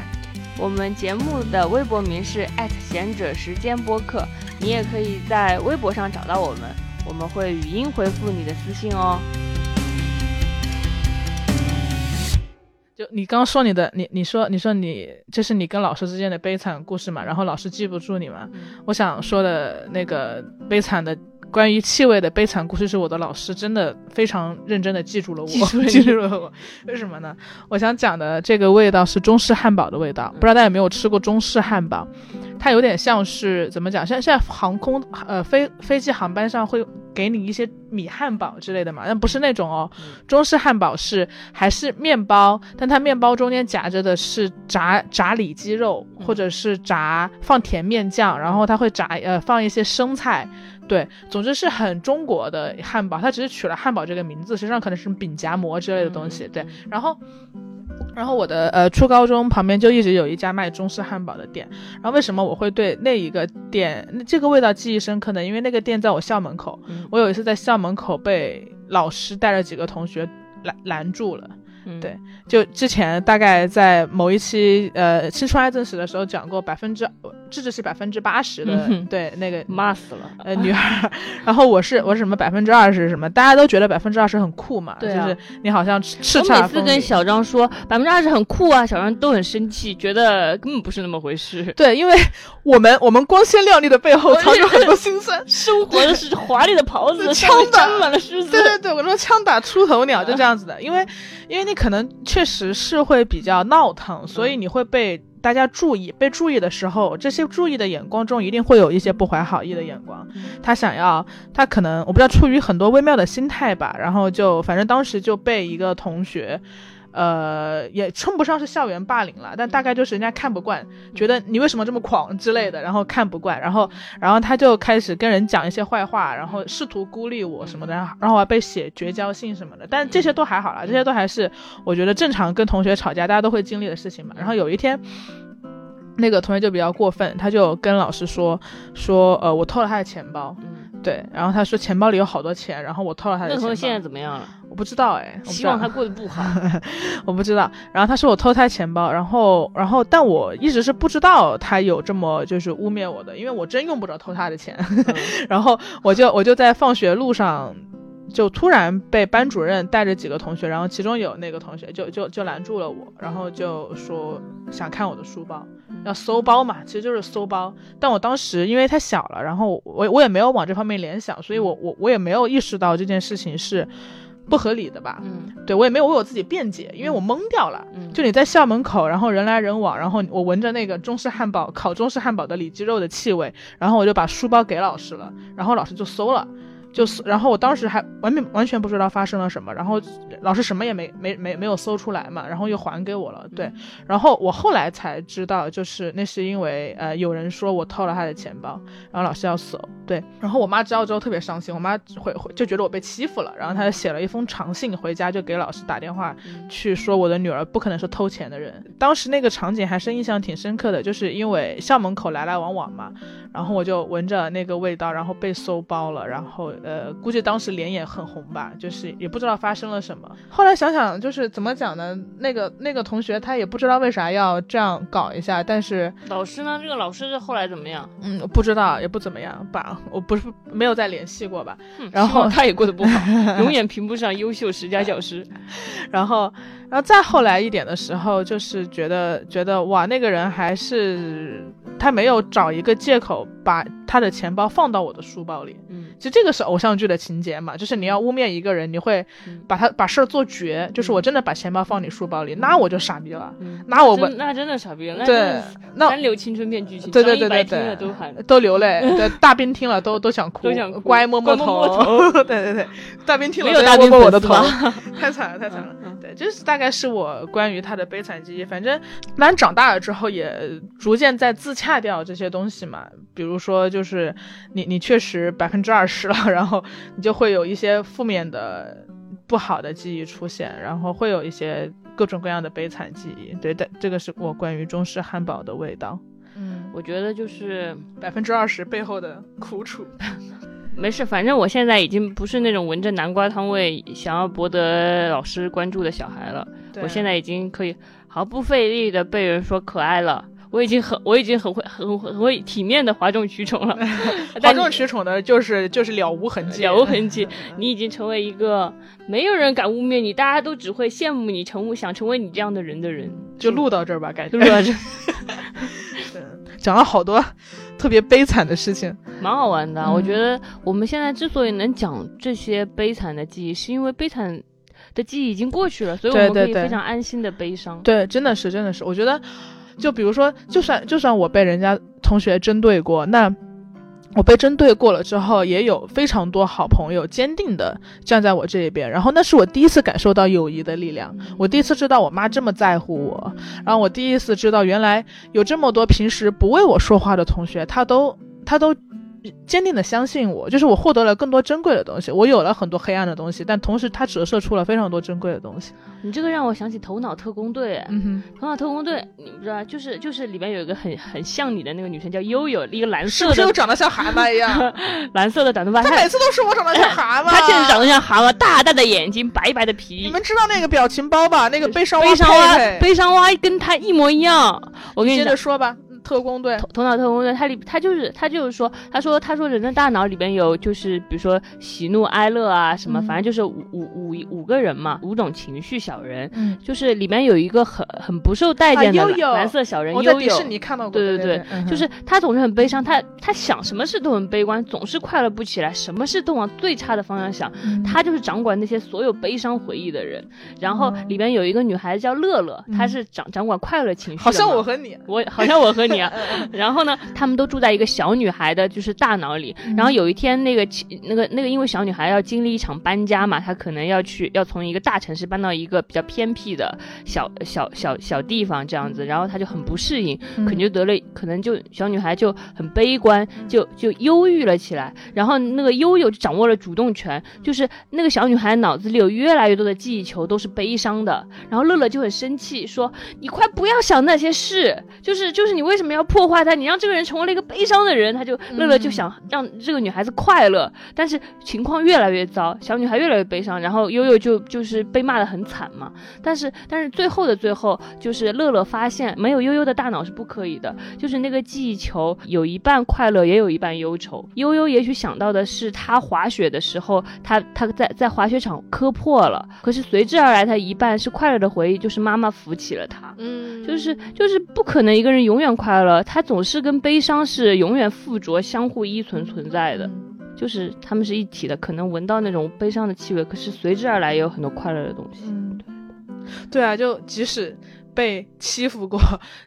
我们节目的微博名是贤者时间播客，你也可以在微博上找到我们，我们会语音回复你的私信哦。就你刚刚说你的，你你说你说你这是你跟老师之间的悲惨故事嘛？然后老师记不住你嘛？我想说的那个悲惨的关于气味的悲惨故事，是我的老师真的非常认真的记住了我，记住 [laughs] 记住了我。为什么呢？我想讲的这个味道是中式汉堡的味道，不知道大家有没有吃过中式汉堡？它有点像是怎么讲？像现在航空呃飞飞机航班上会给你一些米汉堡之类的嘛，但不是那种哦。中式汉堡是还是面包，但它面包中间夹着的是炸炸里脊肉，嗯或者是炸放甜面酱，然后它会炸呃放一些生菜。对，总之是很中国的汉堡，它只是取了汉堡这个名字，实际上可能是饼夹馍之类的东西。对，然后。然后我的呃初高中旁边就一直有一家卖中式汉堡的店，然后为什么我会对那一个店这个味道记忆深刻呢？因为那个店在我校门口，嗯我有一次在校门口被老师带着几个同学拦拦住了。嗯对就之前大概在某一期呃青春爱憎史的时候讲过，百分之智智是百分之八十的嗯，对那个骂死了。呃女孩，然后我是我是什么百分之二十什么，大家都觉得百分之二十很酷嘛，对啊就是你好像叱咤我每次跟。小张说百分之二十很酷啊，小张都很生气，觉得根本不是那么回事。[laughs] 对，因为我们我们光鲜亮丽的背后藏着很多 [laughs] 辛酸。生活的是华丽的袍子，枪打满了虱子。对对对，我说枪打出头鸟就这样子的，因为因为你可能确实是会比较闹腾，所以你会被大家注意。被注意的时候，这些注意的眼光中一定会有一些不怀好意的眼光。他想要，他可能我不知道出于很多微妙的心态吧，然后就反正当时就被一个同学。呃，也称不上是校园霸凌了，但大概就是人家看不惯，觉得你为什么这么狂之类的，然后看不惯，然后，然后他就开始跟人讲一些坏话，然后试图孤立我什么的，然后然后我还被写绝交信什么的，但这些都还好啦，这些都还是我觉得正常跟同学吵架大家都会经历的事情嘛。然后有一天。那个同学就比较过分，他就跟老师说说，呃，我偷了他的钱包，嗯，对，然后他说钱包里有好多钱，然后我偷了他的钱包。那个同学现在怎么样了？我不知道哎，希望他过得不好。[laughs] 我不知道。然后他说我偷他钱包，然后然后但我一直是不知道他有这么就是污蔑我的，因为我真用不着偷他的钱。嗯 [laughs] 然后我就我就在放学路上。就突然被班主任带着几个同学，然后其中有那个同学就就就拦住了我，然后就说想看我的书包，要搜包嘛，其实就是搜包。但我当时因为太小了，然后我我也没有往这方面联想，所以我我我也没有意识到这件事情是不合理的吧。嗯对我也没有为我自己辩解，因为我懵掉了。嗯，就你在校门口，然后人来人往，然后我闻着那个中式汉堡烤中式汉堡的里脊肉的气味，然后我就把书包给老师了，然后老师就搜了。就搜，然后我当时还完全完全不知道发生了什么，然后老师什么也没没没没有搜出来嘛，然后又还给我了，对，然后我后来才知道，就是那是因为呃有人说我偷了他的钱包，然后老师要搜，对，然后我妈知道之后特别伤心，我妈会会就觉得我被欺负了，然后她就写了一封长信回家，就给老师打电话去说我的女儿不可能是偷钱的人。当时那个场景还是印象挺深刻的，就是因为校门口来来往往嘛，然后我就闻着那个味道，然后被搜包了，然后呃，估计当时脸也很红吧，就是也不知道发生了什么。后来想想，就是怎么讲呢？那个那个同学他也不知道为啥要这样搞一下，但是老师呢？这个老师是后来怎么样？嗯，不知道也不怎么样吧，我不是没有再联系过吧。哼然后他也过得不好，[laughs] 永远评不上优秀十佳教师。[laughs] 然后，然后再后来一点的时候，就是觉得觉得哇，那个人还是他没有找一个借口把他的钱包放到我的书包里。嗯其实这个是偶像剧的情节嘛，就是你要污蔑一个人，你会嗯把他把事儿做绝，就是我真的把钱包放你书包里，那我就傻逼了，嗯，那我们真那真的傻逼了，对那三流青春片剧情，对对对对对听了都喊都流泪，对大兵听了都 [laughs] 都想哭，都想哭乖摸摸头，[laughs] 对对对，大兵听了没有都要摸大兵摸我的头，太惨了太惨了。对，就是大概是我关于他的悲惨记忆。反正，当然长大了之后也逐渐在自洽掉这些东西嘛。比如说，就是你你确实百分之二十了，然后你就会有一些负面的、不好的记忆出现，然后会有一些各种各样的悲惨记忆。对的，这个是我关于中式汉堡的味道。嗯，我觉得就是百分之二十背后的苦楚。[laughs] 没事，反正我现在已经不是那种闻着南瓜汤味想要博得老师关注的小孩了。我现在已经可以毫不费力的被人说可爱了。我已经很，我已经很会、很很会体面的哗众取宠了。[laughs] 哗众取宠的就是就是了无痕迹，了无痕迹，你已经成为一个没有人敢污蔑你，大家都只会羡慕你，成为想成为你这样的人的人。就录到这儿吧，感觉就录到这，对 [laughs] 讲了好多特别悲惨的事情。蛮好玩的。嗯我觉得我们现在之所以能讲这些悲惨的记忆，是因为悲惨的记忆已经过去了，所以我们可以非常安心的悲伤。对，真的是，真的是，我觉得，就比如说，就算就算我被人家同学针对过，那我被针对过了之后，也有非常多好朋友坚定的站在我这一边，然后那是我第一次感受到友谊的力量，我第一次知道我妈这么在乎我，然后我第一次知道原来有这么多平时不为我说话的同学，他都他都。坚定的相信我，就是我获得了更多珍贵的东西。我有了很多黑暗的东西，但同时它折射出了非常多珍贵的东西。你这个让我想起《头脑特工队》。嗯哼，头脑特工队，你不知道，就是就是里面有一个很很像你的那个女生叫悠悠，一个蓝色的是不是长得像蛤蟆一样？[laughs] 蓝色的短头发，她每次都说我长得像蛤蟆。[laughs] 她确实长得像蛤蟆，大大的眼睛，白白的皮你。们知道那个表情包吧？那个悲伤蛙悲伤蛙，佩佩悲伤蛙跟她一模一样。我跟你接着，说吧。嗯特工队，头头脑特工队，它里他就是他就是说，他说他说人的大脑里边有就是比如说喜怒哀乐啊什么，嗯反正就是五五五五个人嘛，五种情绪小人，嗯，就是里面有一个很很不受待见的蓝色小人我在悠悠。迪士尼看到过，对对对嗯就是他总是很悲伤，他他想什么事都很悲观，总是快乐不起来，什么事都往最差的方向想。嗯他就是掌管那些所有悲伤回忆的人。然后里面有一个女孩子叫乐乐，嗯她是掌掌管快乐情绪。好像我和你，我好像我和你啊。[laughs] 然后呢，他们都住在一个小女孩的就是大脑里。嗯然后有一天，那个那个那个，因为小女孩要经历一场搬家嘛，她可能要去要从一个大城市搬到一个比较偏僻的小小小小地方这样子，然后她就很不适应，嗯可能就得了，可能就小女孩就很悲观，就就忧郁了起来。然后那个悠悠就掌握了主动权，就是那个小女孩脑子里有越来越多的记忆球都是悲伤的。然后乐乐就很生气，说：“你快不要想那些事，就是就是你为什么要破坏它？你让这个人成为了一个悲伤的人。”他就乐乐就想让这个女孩子快乐，但是情况越来越糟，小女孩越来越悲伤，然后悠悠就就是被骂得很惨嘛。但是但是最后的最后，就是乐乐发现没有悠悠的大脑是不可以的，就是那个记忆球有一半快乐，也有一半忧愁。悠悠也许想到的是，他滑雪的时候，他他在在滑雪场磕破了，可是随之而来，他一半是快乐的回忆，就是妈妈扶起了他。嗯，就是就是不可能一个人永远快快乐，它总是跟悲伤是永远附着、相互依存存在的，就是他们是一体的。可能闻到那种悲伤的气味，可是随之而来也有很多快乐的东西。嗯，对啊，就即使被欺负过，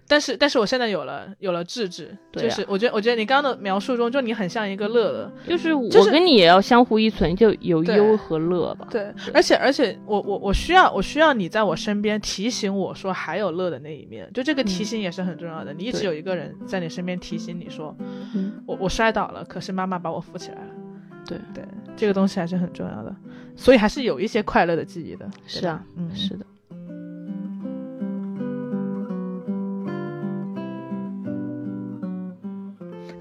但是但是我现在有了有了智智，对啊就是我觉得我觉得你刚刚的描述中，就你很像一个乐乐，就是我就是跟你也要相互依存，就有忧和乐吧。对，而且而且我我我需要我需要你在我身边提醒我说还有乐的那一面，就这个提醒也是很重要的。你一直有一个人在你身边提醒你说，嗯，我我摔倒了，可是妈妈把我扶起来了。对对，这个东西还是很重要的，所以还是有一些快乐的记忆的。是啊，嗯，是的。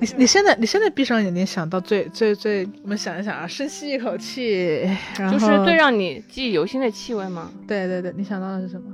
你你现在你现在闭上眼睛想到最最最，我们想一想啊，深吸一口气，然后就是最让你记忆犹新的气味吗？对对对，你想到的是什么？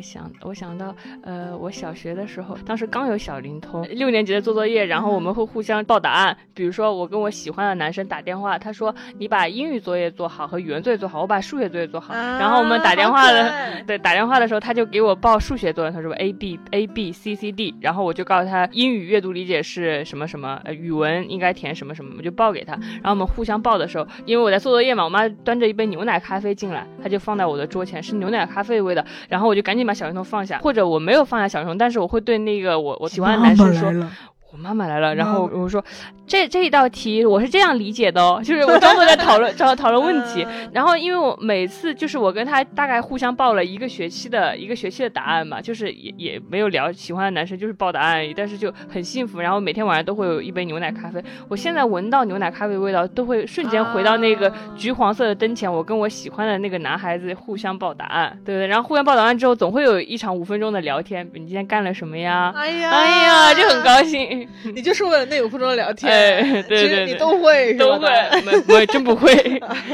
想我想到，呃，我小学的时候，当时刚有小灵通，六年级的做作业，然后我们会互相报答案。比如说，我跟我喜欢的男生打电话，他说你把英语作业做好和语文作业做好，我把数学作业做好。然后我们打电话的，对，打电话的时候他就给我报数学作业，他说 A B A B C C D，然后我就告诉他英语阅读理解是什么什么，呃，语文应该填什么什么，我就报给他。然后我们互相报的时候，因为我在做作业嘛，我妈端着一杯牛奶咖啡进来，她就放在我的桌前，是牛奶咖啡的味的，然后我就赶紧把小熊头放下，或者我没有放下小灵通，但是我会对那个我我喜欢的男生说。我妈妈来了，然后我说，这这一道题我是这样理解的哦，就是我装作在讨论 [laughs] 讨讨论问题，然后因为我每次就是我跟他大概互相报了一个学期的一个学期的答案嘛，就是也也没有聊喜欢的男生，就是报答案，但是就很幸福，然后每天晚上都会有一杯牛奶咖啡，我现在闻到牛奶咖啡味道，都会瞬间回到那个啊橘黄色的灯前，我跟我喜欢的那个男孩子互相报答案，对不对？然后互相报答案之后，总会有一场五分钟的聊天，你今天干了什么呀？哎呀，哎呀，就很高兴。[laughs] 你就是为了那五分钟的聊天，哎对其实对对你都会，都会，没没真不会，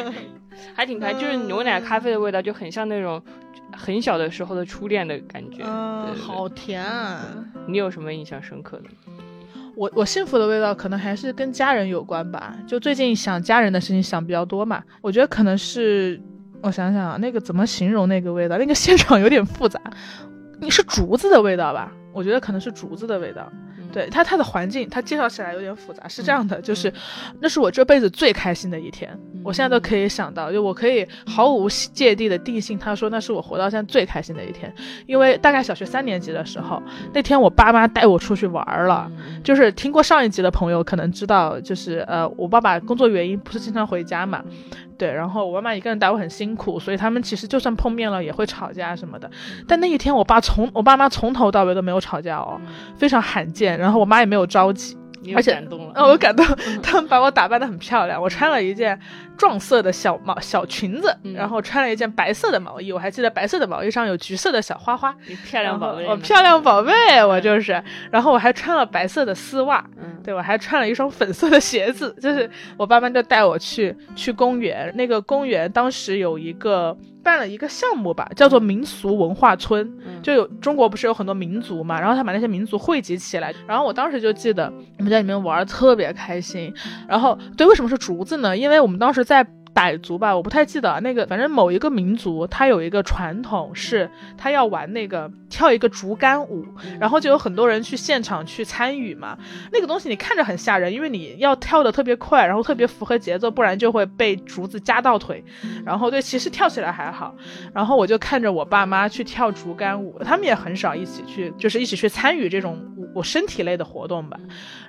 [laughs] 还挺开，就是牛奶咖啡的味道，就很像那种很小的时候的初恋的感觉。嗯，对对对好甜啊！你有什么印象深刻的？我我幸福的味道可能还是跟家人有关吧。就最近想家人的事情想比较多嘛，我觉得可能是我想想啊，那个怎么形容那个味道？那个现场有点复杂，你是竹子的味道吧？我觉得可能是竹子的味道。嗯对他，他的环境，他介绍起来有点复杂。是这样的，就是那是我这辈子最开心的一天，我现在都可以想到，就我可以毫无芥蒂的定性，他说那是我活到现在最开心的一天，因为大概小学三年级的时候，那天我爸妈带我出去玩了。嗯就是听过上一集的朋友可能知道，就是呃，我爸爸工作原因不是经常回家嘛，对，然后我妈妈一个人带我很辛苦，所以他们其实就算碰面了也会吵架什么的。但那一天我爸从我爸妈从头到尾都没有吵架哦，非常罕见。然后我妈也没有着急，而且感动了。啊，我感动，他们把我打扮得很漂亮，我穿了一件撞色的小毛小裙子，嗯。然后穿了一件白色的毛衣，我还记得白色的毛衣上有橘色的小花花。漂亮宝贝，我漂亮宝贝，我就是，然后我还穿了白色的丝袜，嗯，对我还穿了一双粉色的鞋子，就是我爸妈就带我去去公园，那个公园当时有一个办了一个项目吧，叫做民俗文化村，就有中国不是有很多民族嘛，然后他把那些民族汇集起来，然后我当时就记得我们在里面玩特别开心，然后对，为什么是竹子呢？因为我们当时在。傣族吧，我不太记得那个，反正某一个民族，他有一个传统是，他要玩那个跳一个竹竿舞，然后就有很多人去现场去参与嘛。那个东西你看着很吓人，因为你要跳的特别快，然后特别符合节奏，不然就会被竹子夹到腿。然后对，其实跳起来还好。然后我就看着我爸妈去跳竹竿舞，他们也很少一起去，就是一起去参与这种我身体类的活动吧。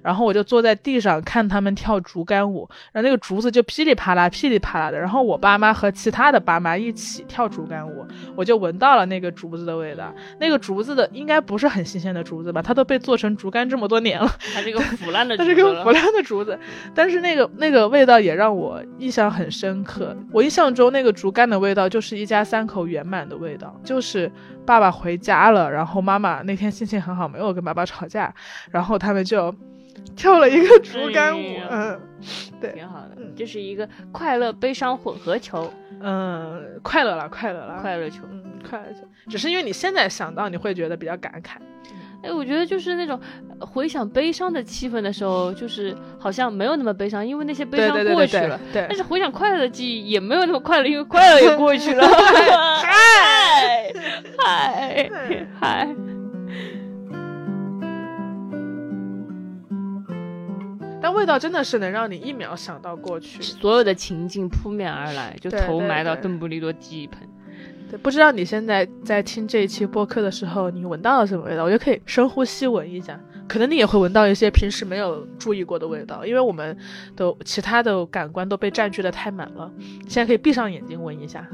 然后我就坐在地上看他们跳竹竿舞，然后那个竹子就噼里啪啦，噼里啪啦。的，然后我爸妈和其他的爸妈一起跳竹竿舞，我就闻到了那个竹子的味道。那个竹子的应该不是很新鲜的竹子吧？它都被做成竹竿这么多年了，它这个腐烂的，它是个腐烂的竹子。[laughs] 但是那个那个味道也让我印象很深刻。我印象中那个竹竿的味道就是一家三口圆满的味道，就是爸爸回家了，然后妈妈那天心情很好，没有跟爸爸吵架，然后他们就。跳了一个竹竿舞，嗯，对，挺好的，这是一个快乐悲伤混合球，嗯，快乐了，快乐了，快乐球，嗯，快乐球，只是因为你现在想到，你会觉得比较感慨。哎，我觉得就是那种回想悲伤的气氛的时候，就是好像没有那么悲伤，因为那些悲伤过去了。对，但是回想快乐的记忆也没有那么快乐，因为快乐也过去了。[laughs] 嗨，嗨，嗨。但味道真的是能让你一秒想到过去，所有的情境扑面而来，就头埋到邓布利多记忆盆。对，不知道你现在在听这一期播客的时候，你闻到了什么味道？我觉得可以深呼吸闻一下，可能你也会闻到一些平时没有注意过的味道，因为我们的其他的感官都被占据的太满了。现在可以闭上眼睛闻一下。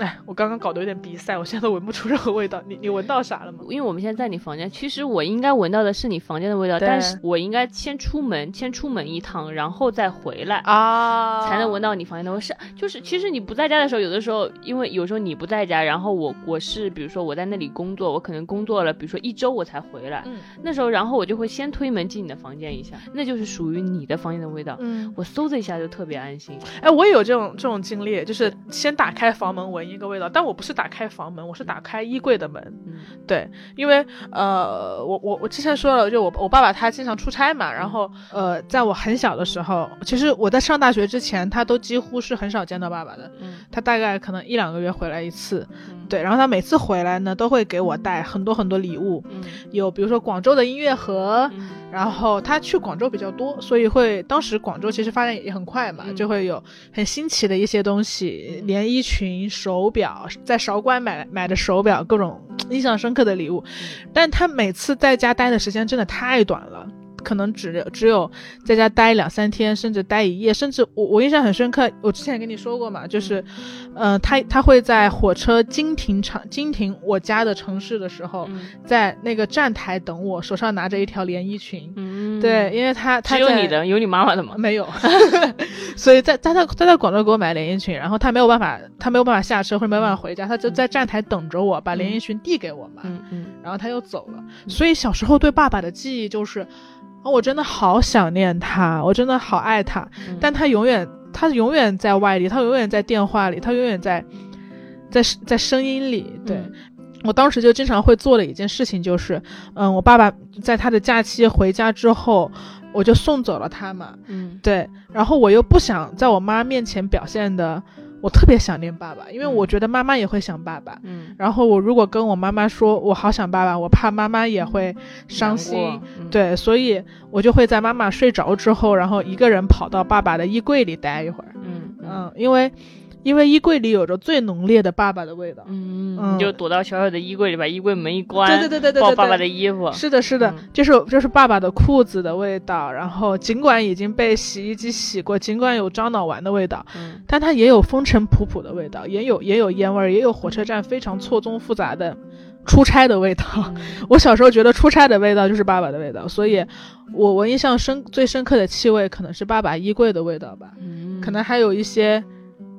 哎，我刚刚搞得有点鼻塞，我现在都闻不出任何味道。你你闻到啥了吗？因为我们现在在你房间，其实我应该闻到的是你房间的味道，但是我应该先出门，先出门一趟，然后再回来啊，才能闻到你房间的味。是，就是其实你不在家的时候，有的时候，因为有时候你不在家，然后我我是比如说我在那里工作，我可能工作了，比如说一周我才回来，嗯，那时候然后我就会先推门进你的房间一下，那就是属于你的房间的味道，嗯，我嗖的一下就特别安心。哎，我也有这种这种经历，就是先打开房门闻一个味道，但我不。是打开房门，我是打开衣柜的门。嗯，对，因为呃，我我我之前说了，就我我爸爸他经常出差嘛，然后呃，在我很小的时候，其实我在上大学之前，他都几乎是很少见到爸爸的。嗯，他大概可能一两个月回来一次。对，然后他每次回来呢，都会给我带很多很多礼物。嗯，有比如说广州的音乐盒，然后他去广州比较多，所以会当时广州其实发展也很快嘛，就会有很新奇的一些东西，连衣裙、手表，在。韶关买买的手表，各种 [tsk] 印象深刻的礼物，但他每次在家待的时间真的太短了。可能只只有在家待两三天，甚至待一夜，甚至我我印象很深刻。我之前跟你说过嘛，就是，嗯，他他会在火车经停场经停我家的城市的时候，在那个站台等我，手上拿着一条连衣裙。嗯，对，因为他他有你的，有你妈妈的吗？没有，[laughs] 所以在在他他在广州给我买连衣裙，然后他没有办法，他没有办法下车或者没有办法回家，他就在站台等着我，把连衣裙递给我嘛。嗯嗯，然后他又走了。所以小时候对爸爸的记忆就是。我真的好想念他，我真的好爱他，但他永远，他永远在外地，他永远在电话里，他永远在，在在声音里。对我当时就经常会做的一件事情就是，嗯，我爸爸在他的假期回家之后，我就送走了他嘛。嗯，对，然后我又不想在我妈面前表现的。我特别想念爸爸，因为我觉得妈妈也会想爸爸。嗯，然后我如果跟我妈妈说我好想爸爸，我怕妈妈也会伤心。对，所以我就会在妈妈睡着之后，然后一个人跑到爸爸的衣柜里待一会儿。嗯嗯，因为。因为衣柜里有着最浓烈的爸爸的味道，嗯，你就躲到小小的衣柜里，把衣柜门一关，对对对对对，抱爸爸的衣服，是的，是的，就是就是爸爸的裤子的味道，然后尽管已经被洗衣机洗过，尽管有樟脑丸的味道，嗯，但它也有风尘仆仆的味道，也有也有烟味儿，也有火车站非常错综复杂的出差的味道。[laughs] 我小时候觉得出差的味道就是爸爸的味道，所以我我印象深最深刻的气味可能是爸爸衣柜的味道吧，嗯，可能还有一些。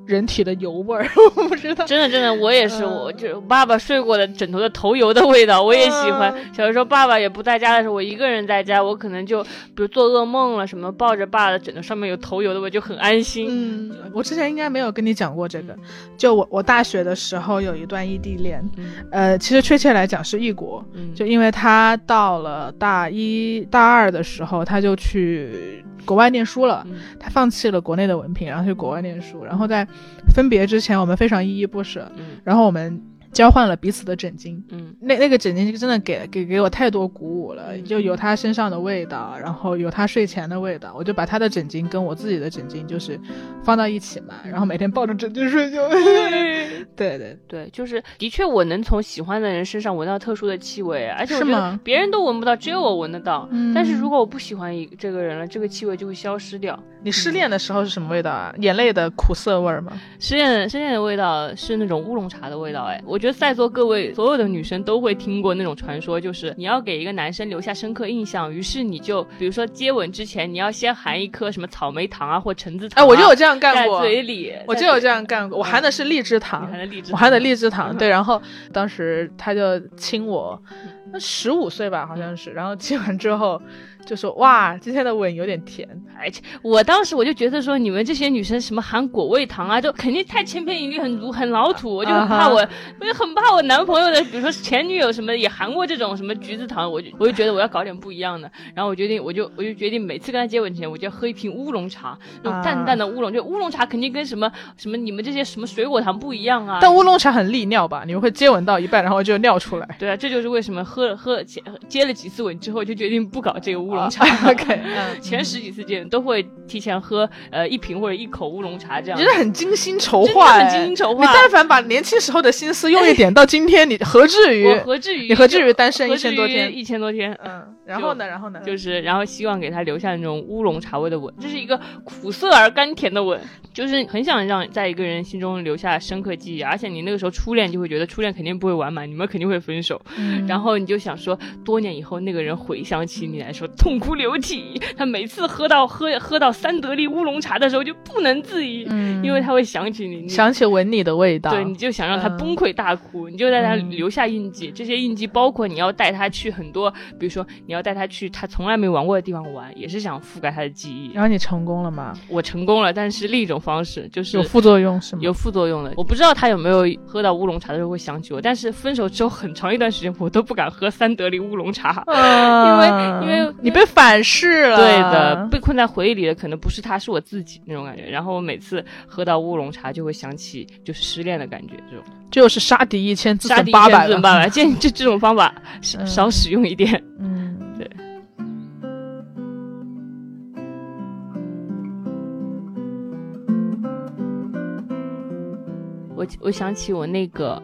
人体的油味儿，[laughs] 我不知道。真的真的，我也是，嗯我就爸爸睡过的枕头的头油的味道，我也喜欢。嗯小的时候爸爸也不在家的时候，我一个人在家，我可能就比如做噩梦了什么，抱着爸的枕头上面有头油的味，就很安心。嗯，我之前应该没有跟你讲过这个。就我我大学的时候有一段异地恋，嗯呃，其实确切来讲是异国，嗯，就因为他到了大一大二的时候，他就去国外念书了。嗯他放弃了国内的文凭，然后去国外念书。然后在分别之前，我们非常依依不舍，嗯然后我们交换了彼此的枕巾。嗯那那个枕巾真的给给给我太多鼓舞了，嗯就有他身上的味道，然后有他睡前的味道，我就把他的枕巾跟我自己的枕巾就是放到一起嘛，然后每天抱着枕巾睡觉。[laughs] 对对，对，就是的确，我能从喜欢的人身上闻到特殊的气味，而且我觉得别人都闻不到，只有我闻得到。嗯但是如果我不喜欢一这个人了，这个气味就会消失掉。你失恋的时候是什么味道啊？眼泪的苦涩味儿吗？失恋失恋的味道是那种乌龙茶的味道，哎，我觉得在座各位所有的女生都会听过那种传说，就是你要给一个男生留下深刻印象，于是你就比如说接吻之前，你要先含一颗什么草莓糖啊或橙子糖哎，啊，我就有这样干在过，嘴里，我就有这样干过。我含的是荔枝你糖含，的荔枝，我含的荔枝糖，嗯对。然后当时他就亲我，那十五岁吧，好像是。然后亲完之后就说：“哇，今天的吻有点甜。而且，我当时我就觉得说，你们这些女生什么含果味糖啊，就肯定太千篇一律，很俗，很老土。我就很怕我，我就很怕我男朋友的，比如说前女友什么的也含过这种什么橘子糖，我就我就觉得我要搞点不一样的。然后我决定，我就我就决定每次跟他接吻之前，我就要喝一瓶乌龙茶，那种淡淡的乌龙，就乌龙茶肯定跟什么什么你们这些什么水果糖不一样啊。但乌龙茶很利尿吧？你们会接吻到一半，然后就尿出来。对啊，这就是为什么喝了喝了接接了几次吻之后，就决定不搞这个乌龙茶。啊 [laughs] OK，嗯，[laughs] 前十几次见都会提前喝呃一瓶或者一口乌龙茶这样你。真的很精心筹划，很哎精心筹划你但凡把年轻时候的心思用一点，到今天你何至于？我何至于你何至于单身一千多天一千多天。嗯，然后呢？然后呢？就是，然后希望给他留下那种乌龙茶味的吻，这是一个苦涩而甘甜的吻，就是很想让在一个人心中留下深刻记忆，而且你那个时候初恋就会觉得初恋肯定不会完满，你们肯定会分手，嗯然后你就想说，多年以后那个人回想起你来说痛哭流涕，他每次喝到喝喝到三得利乌龙茶的时候就不能自已，嗯因为他会想起你，你想起吻你的味道。对，你就想让他嗯崩溃大哭，你就在他嗯留下印记。这些印记包括你要带他去很多，比如说你要带他去他从来没玩过的地方玩，也是想覆盖他的记忆。然后你成功了吗？我成功了，但是另一种方式就是有副作用是吗？有副作用的。我不知道他有没有喝到乌龙茶的时候会想起我，但是分手之后很长一段时间我都不敢喝三得利乌龙茶。啊因为因为你被反噬了。对的，，被困在回忆里的可能不是他，是我自己那种感觉。然后我每次喝到乌龙茶，就会想起就是失恋的感觉，这种。就是杀敌一千，自损八百了。自损八百，建议这这种方法少嗯少使用一点。嗯，我我想起我那个，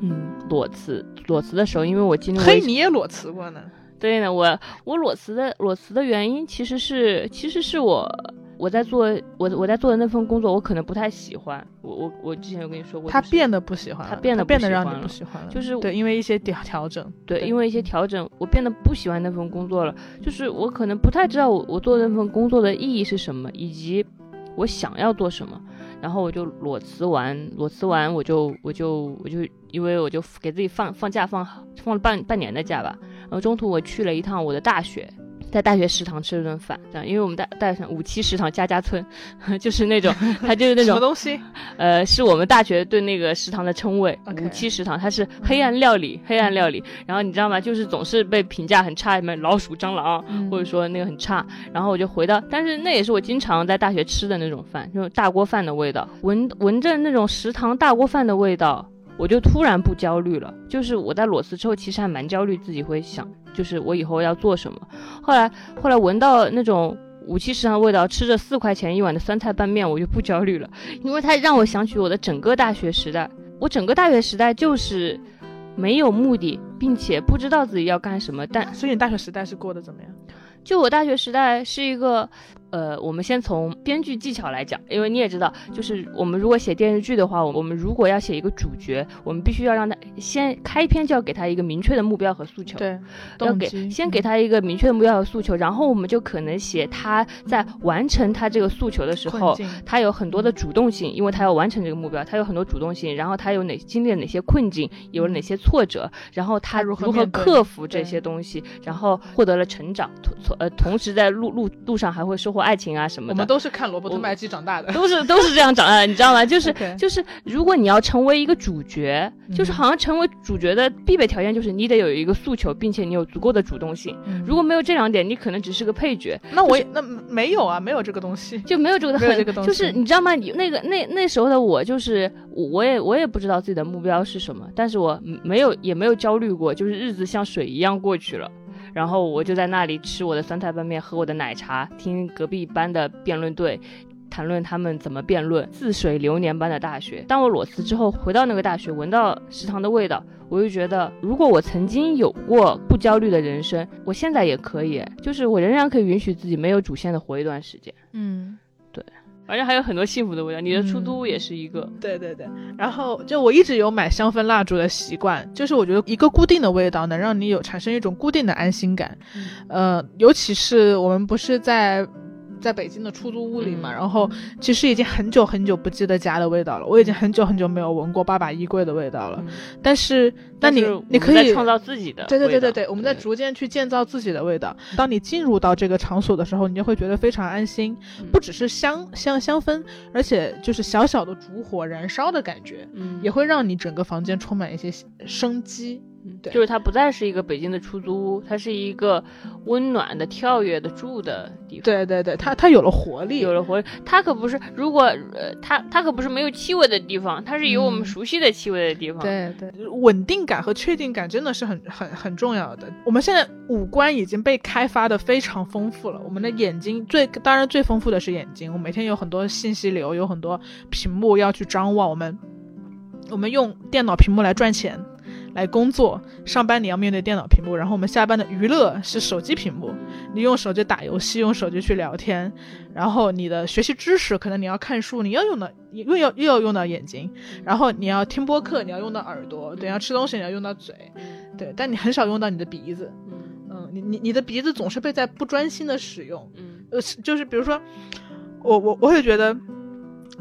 嗯，裸辞裸辞的时候，因为我经历过嘿，你也裸辞过呢？对呢，我我裸辞的裸辞的原因其实是其实是我我在做我我在做的那份工作，我可能不太喜欢。我我我之前有跟你说过，就是他变得不喜欢了，他变得不变得让你不喜欢了，就是对，因为一些调调整。对，对因为一些调整，我变得不喜欢那份工作了。就是我可能不太知道我我做那份工作的意义是什么，以及我想要做什么。然后我就裸辞完，裸辞完我就我就我就因为我就给自己放放假放放了半半年的假吧。然后中途我去了一趟我的大学。在大学食堂吃了顿饭，这样，因为我们大大学五七食堂家家村，[laughs] 就是那种，它就是那种什么，东西？呃，是我们大学对那个食堂的称谓五七食堂，它是黑暗料理，黑暗料理。然后你知道吗？就是总是被评价很差，什么老鼠、蟑螂，嗯或者说那个很差。然后我就回到，但是那也是我经常在大学吃的那种饭，那种大锅饭的味道，闻闻着那种食堂大锅饭的味道。我就突然不焦虑了，就是我在裸辞之后，其实还蛮焦虑，自己会想，就是我以后要做什么。后来，后来闻到那种五七食堂的味道，吃着四块钱一碗的酸菜拌面，我就不焦虑了，因为它让我想起我的整个大学时代。我整个大学时代就是没有目的，并且不知道自己要干什么，但所以你大学时代是过得怎么样？就我大学时代是一个呃，我们先从编剧技巧来讲，因为你也知道，就是我们如果写电视剧的话，我们如果要写一个主角，我们必须要让他先开篇就要给他一个明确的目标和诉求，对，要给先给他一个明确的目标和诉求，然后我们就可能写他在完成他这个诉求的时候，他有很多的主动性，因为他要完成这个目标，他有很多主动性，然后他有哪经历了哪些困境，有哪些挫折，然后他如何克服这些东西，然后获得了成长，同呃同时在路路路上还会收获。爱情啊什么的，我们都是看罗伯特麦基长大的，都是都是这样长大的，你知道吗？就是就是，如果你要成为一个主角，就是好像成为主角的必备条件就是你得有一个诉求，并且你有足够的主动性。如果没有这两点，你可能只是个配角。那我那没有啊，没有这个东西，就没有这个很就是你知道吗？那个那那时候的我，就是我也我也不知道自己的目标是什么，但是我没有也没有焦虑过，就是日子像水一样过去了。然后我就在那里吃我的酸菜拌面，喝我的奶茶，听隔壁班的辩论队谈论他们怎么辩论。似水流年般的大学。当我裸辞之后回到那个大学，闻到食堂的味道，我就觉得，如果我曾经有过不焦虑的人生，我现在也可以，就是我仍然可以允许自己没有主线的活一段时间。嗯。反正还有很多幸福的味道，你的出租屋也是一个。对对对，然后就我一直有买香氛蜡烛的习惯，就是我觉得一个固定的味道能让你有产生一种固定的安心感，呃，尤其是我们不是在。在北京的出租屋里嘛，然后其实已经很久很久不记得家的味道了。我已经很久很久没有闻过爸爸衣柜的味道了。但是，那你你可以创造自己的。对对对对对，我们在逐渐去建造自己的味道。当你进入到这个场所的时候，你就会觉得非常安心。不只是香香香氛，而且就是小小的烛火燃烧的感觉，也会让你整个房间充满一些生机。对，就是它不再是一个北京的出租屋，它是一个温暖的、跳跃的住的地方。对对对，它它有了活力，有了活力。它可不是，如果呃，它它可不是没有气味的地方，它是有我们熟悉的气味的地方。对对，稳定感和确定感真的是很很很重要的。我们现在五官已经被开发的非常丰富了，我们的眼睛最当然最丰富的是眼睛，我每天有很多信息流，有很多屏幕要去张望。我们我们用电脑屏幕来赚钱。来工作上班，你要面对电脑屏幕，然后我们下班的娱乐是手机屏幕，你用手机打游戏，用手机去聊天，然后你的学习知识，可能你要看书，你要用到又要又要用到眼睛，然后你要听播客，你要用到耳朵，等下吃东西你要用到嘴，对，但你很少用到你的鼻子，嗯，你你你的鼻子总是被在不专心的使用，嗯，呃，就是比如说，我我我会觉得，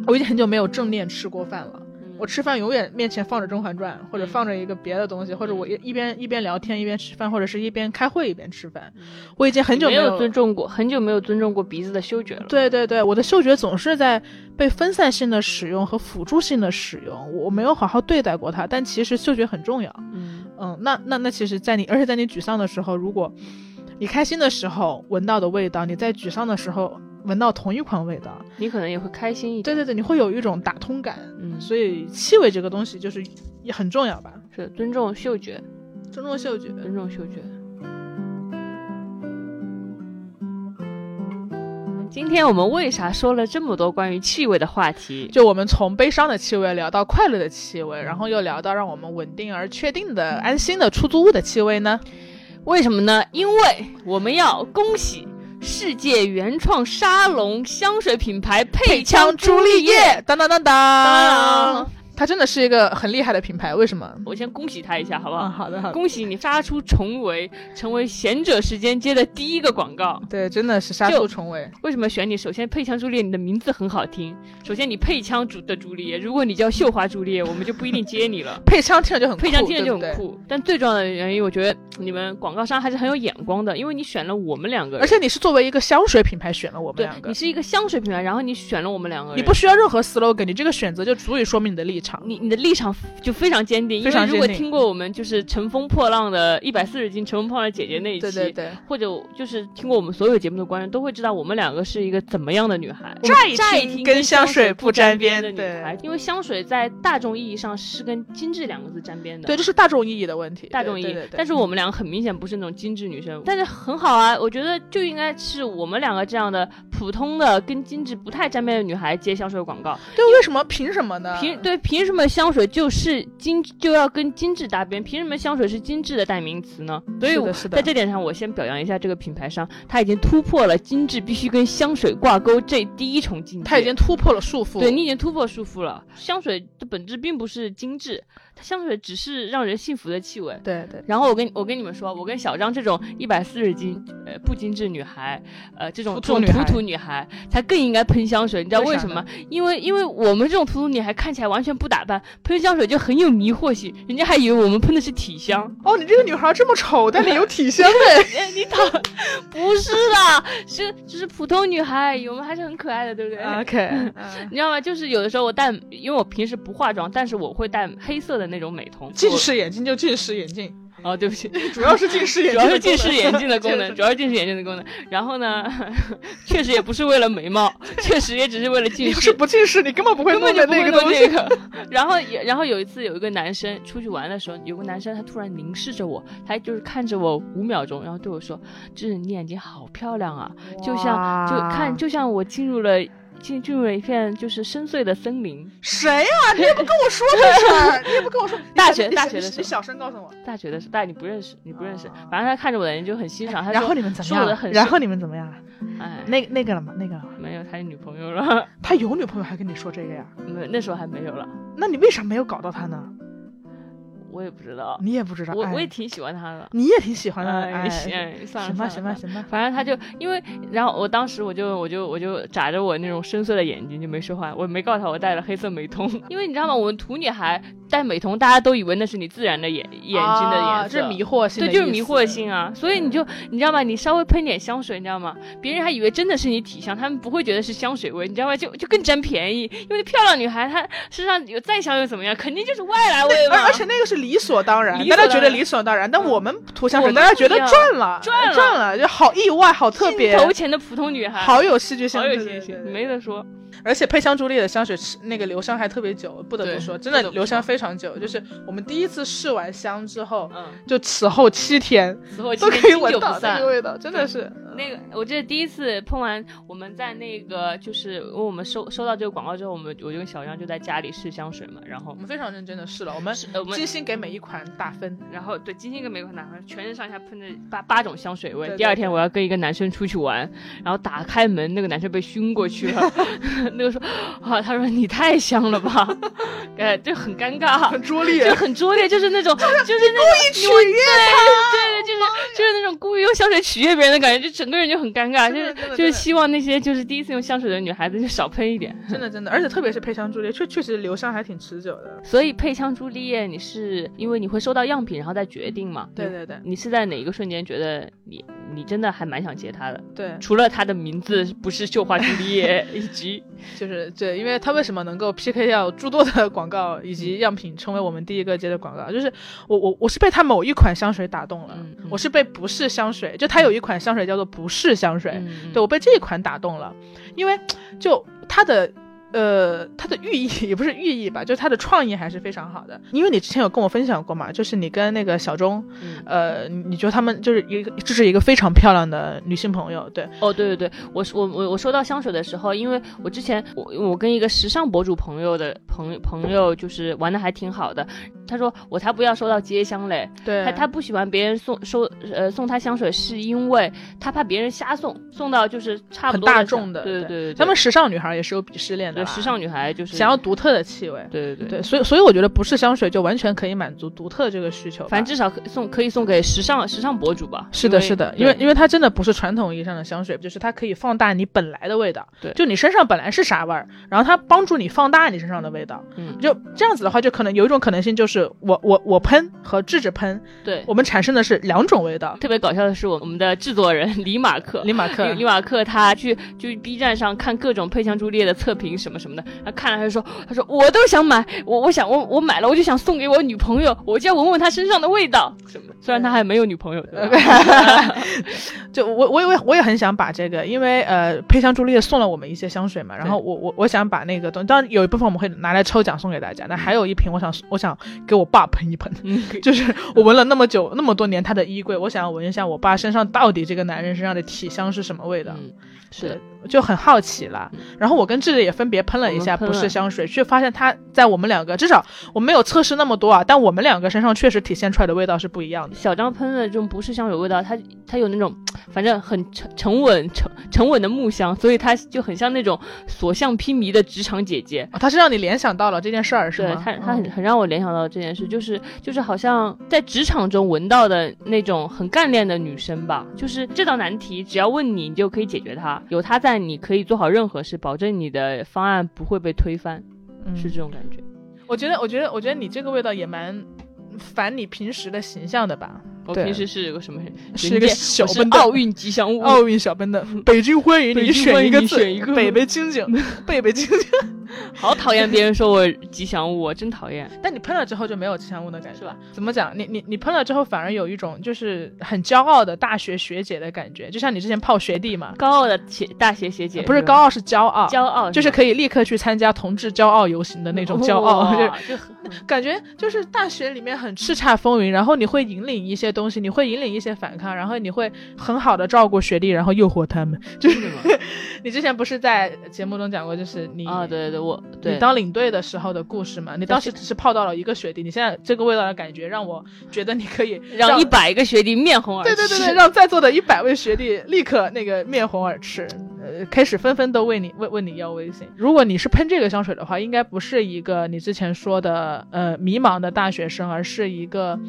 我已经很久没有正念吃过饭了。我吃饭永远面前放着《甄嬛传》，或者放着一个别的东西，或者我一一边一边聊天一边吃饭，或者是一边开会一边吃饭。我已经很久没有尊重过，很久没有尊重过鼻子的嗅觉了。对对对，我的嗅觉总是在被分散性的使用和辅助性的使用，我没有好好对待过它。但其实嗅觉很重要。嗯嗯，那那那其实，在你而且在你沮丧的时候，如果你开心的时候闻到的味道，你在沮丧的时候。闻到同一款味道，你可能也会开心一点。对对对，你会有一种打通感。嗯，所以气味这个东西就是也很重要吧？是尊重嗅觉，尊重嗅觉，尊重嗅觉。今天我们为啥说了这么多关于气味的话题？就我们从悲伤的气味聊到快乐的气味，然后又聊到让我们稳定而确定的安心的出租屋的气味呢？为什么呢？因为我们要恭喜。世界原创沙龙香水品牌配枪朱丽叶，当当当当。它真的是一个很厉害的品牌，为什么？我先恭喜他一下，好不好？好的，好的。恭喜你杀出重围，成为贤者时间接的第一个广告。对，真的是杀出重围。为什么选你？首先，配枪朱丽叶，你的名字很好听。首先，你配枪朱的朱丽叶，如果你叫绣花朱丽叶，我们就不一定接你了。[laughs] 配枪听着就很配枪听着就很酷。但最重要的原因，我觉得你们广告商还是很有眼光的，因为你选了我们两个，而且你是作为一个香水品牌选了我们两个。你是一个香水品牌，然后你选了我们两个，你不需要任何 slogan，你这个选择就足以说明你的立场。你你的立场。就非常坚定，因为如果听过我们就是乘风破浪的一百四十斤乘风破浪姐姐那一期，对对对，或者就是听过我们所有节目的观众都会知道我们两个是一个怎么样的女孩。乍一听跟香水不沾边的女孩，因为香水在大众意义上是跟精致两个字沾边的。对，这是大众意义的问题。大众意义，但是我们两个很明显不是那种精致女生，但是很好啊，我觉得就应该是我们两个这样的普通的跟精致不太沾边的女孩接香水广告。对，为什么？凭什么呢？凭对凭凭什么香水就是精就要跟精致搭边？凭什么香水是精致的代名词呢？所以我在这点上，我先表扬一下这个品牌商，他已经突破了精致必须跟香水挂钩这第一重境界。他已经突破了束缚。对你已经突破束缚了。香水的本质并不是精致，它香水只是让人幸福的气味。对对，然后我跟我跟你们说，我跟小张这种一百四十斤呃不精致女孩，呃这种土这种土女孩土土女孩，才更应该喷香水。你知道为什么？因为因为我们这种土土女孩看起来完全不打扮，喷香水就很有迷惑性，人家还以为我们喷的是体香。哦，你这个女孩这么丑，但你有体香哎。哎，你打不是的，是就是普通女孩，我们还是很可爱的，对不对 OK，[laughs] 你知道吗？就是有的时候我带，因为我平时不化妆，但是我会带黑色的那种美瞳。近视眼镜就近视眼镜，我哦，对不起，[laughs] 主要是近视眼主镜，要是近视眼镜的 [laughs] [laughs] 功能，主要是近视眼镜的功能。然后呢，确实也不是为了眉毛，确实也只是为了近你要是视。不近视，你根本不会根弄那个东西。这个，然后也，然后有一次有一个男生出去玩的时候，有个男生他突然凝视着我，他就是看着我五秒钟，然后对我说：“就是你眼睛好漂亮啊，就像就看就像我进入了进进入了一片就是深邃的森林。谁呀、你也不跟我说这事儿，[laughs] 你也不跟我说。大学大学的时候你小声告诉我。大学的时候，但你不认识，你不认识，反正他看着我的眼睛就很欣赏，他然后你们怎么样？然后你们怎么样？哎，那那个了吗？那个了？没有他有女朋友了，他有女朋友还跟你说这个呀？没那时候还没有了，那你为啥没有搞到他呢？我也不知道，你也不知道。哎我我也挺喜欢他的。你也挺喜欢的。哎哎，行哎算了行吧，行吧，行吧。反正他就因为，然后我当时我就我就我就眨着我那种深邃的眼睛就没说话，我没告诉他我戴了黑色美瞳，[laughs] 因为你知道吗？我们土女孩戴美瞳，大家都以为那是你自然的眼眼睛的啊颜色，这是迷惑性对，就是迷惑性啊，所以你就你知道吗？你稍微喷点香水，你知道吗？别人还以为真的是你体香，他们不会觉得是香水味，你知道吗？就就更占便宜，因为漂亮女孩她身上有再香又怎么样？肯定就是外来味嘛。而而且那个是理所当然，理所当然大家觉得理所当然，但我们涂香水，我们大家觉得赚了，赚了赚了，就好意外，好特别镜，头前的普通女孩，好有戏剧性，好有戏剧性，没得说。而且配香朱丽的香水是那个留香还特别久，不得不说，真的留香非常久。就是我们第一次试完香之后，嗯，就此后七天此后都今天经可以闻到那久不散个。味道，真的是。那个，我记得第一次喷完，我们在那个就是，因为我们收收到这个广告之后，我们我就跟小杨就在家里试香水嘛，然后我们非常认真的试了，我们呃我们精心给每一款打分。然后对金星跟玫瑰男孩全身上下喷着八八种香水味。对对第二天我要跟一个男生出去玩，然后打开门，那个男生被熏过去了。[laughs] 那个说啊，他说你太香了吧，[laughs] 哎，就很尴尬，很拙劣就很拙劣，就是那种就是那种取悦对对，就是就是那种故意用香水取悦别人的感觉，就整个人就很尴尬，就是就是希望那些就是第一次用香水的女孩子就少喷一点。真的真的，而且特别是配香朱丽，确确实留香还挺持久的。所以配香朱丽叶，你是因为你会收到样品，然后再决定嘛？对对对你是在哪一个瞬间觉得你你真的还蛮想接他的？对，除了他的名字不是绣花朱丽叶，[laughs] 以及就是对，因为他为什么能够 PK 掉诸多的广告以及样品，成为我们第一个接的广告，就是我我我是被他某一款香水打动了，我是被不是香水，就他有一款香水叫做不是香水，嗯对我被这一款打动了，因为就他的。呃，它的寓意也不是寓意吧，[laughs] 就是它的创意还是非常好的。因为你之前有跟我分享过嘛，就是你跟那个小钟，嗯。呃，你觉得他们就是一个，这是一个非常漂亮的女性朋友，对，哦，对对对，我我我我收到香水的时候，因为我之前我我跟一个时尚博主朋友的朋友朋友就是玩的还挺好的，他说我才不要收到街香嘞，对，他他不喜欢别人送收呃送他香水，是因为他怕别人瞎送，送到就是差不多香大众的，对对对对，他们时尚女孩也是有鄙视链的时尚女孩就是想要独特的气味。对对对对，所以所以我觉得不是香水就完全可以满足独特这个需求。反正至少可送可以送给时尚时尚博主吧。是的，是的，因为因为它真的不是传统意义上的香水，就是它可以放大你本来的味道。对就你身上本来是啥味儿，然后它帮助你放大你身上的味道。嗯就这样子的话，就可能有一种可能性，就是我我我喷和智智喷，对。我们产生的是两种味道。特别搞笑的是，我我们的制作人李马克，李马克李李马克他去去 B 站上看各种配香朱丽叶的测评什么什么的，他看了他就说，他说我都想买，我我想我我买了我就想送给我女朋友，我就要闻闻她身上的味道。什么的。虽然他还没有女朋友，对吧？[laughs] 就我我也我也很想把这个，因为呃，佩香朱丽叶送了我们一些香水嘛，然后我我我想把那个东，当然有一部分我们会拿来抽奖送给大家，但还有一瓶我想我想给我爸喷一喷，嗯，[laughs] 就是我闻了那么久那么多年他的衣柜，我想要闻一下我爸身上到底这个男人身上的体香是什么味道，嗯，是的，就很好奇了。然后我跟智智也分别喷了一下不是香水，却发现他在我们两个至少我没有测试那么多啊，但我们两个身上确实体现出来的味道是不一样的。小张喷的这种不是香水味道，它它有那种反正很沉沉稳沉沉稳的木香，所以它就很像那种所向披靡的职场姐姐。它是让你联想到了这件事儿，是吗？对，它它很很让我联想到这件事，就是就是好像在职场中闻到的那种很干练的女生吧。就是这道难题，只要问你，你就可以解决它。有它在，你可以做好任何事，保证你的方案不会被推翻，是这种感觉。我觉得，我觉得，我觉得你这个味道也蛮反你平时的形象的吧。我平时是个什么？是一个小奔奥运吉祥物，奥运小奔的。北京欢迎你选一个字，选一个北北京京，[laughs] 北北晶晶。好讨厌别人说我吉祥物，我真讨厌。[laughs] 但你喷了之后就没有吉祥物的感觉，是吧？怎么讲？你你你喷了之后反而有一种就是很骄傲的大学学姐的感觉，就像你之前泡学弟嘛，[laughs] 高傲的学大学学姐，不是高傲是骄傲，骄傲就是可以立刻去参加同志骄傲游行的那种骄傲，就感觉就是大学里面很叱咤风云，然后你会引领一些东西，你会引领一些反抗，然后你会很好的照顾学弟，然后诱惑他们，[laughs] 就是你之前不是在节目中讲过，就是你啊，对对对，我你当领队的时候的故事嘛？你当时只是泡到了一个学弟，你现在这个味道的感觉让我觉得你可以 [laughs] 让一百个学弟面红耳赤。对对对对，让在座的一百位学弟立刻那个面红耳赤，呃，开始纷纷都为你问问你要微信。如果你是喷这个香水的话，应该不是一个你之前说的呃迷茫的大学生，而是一个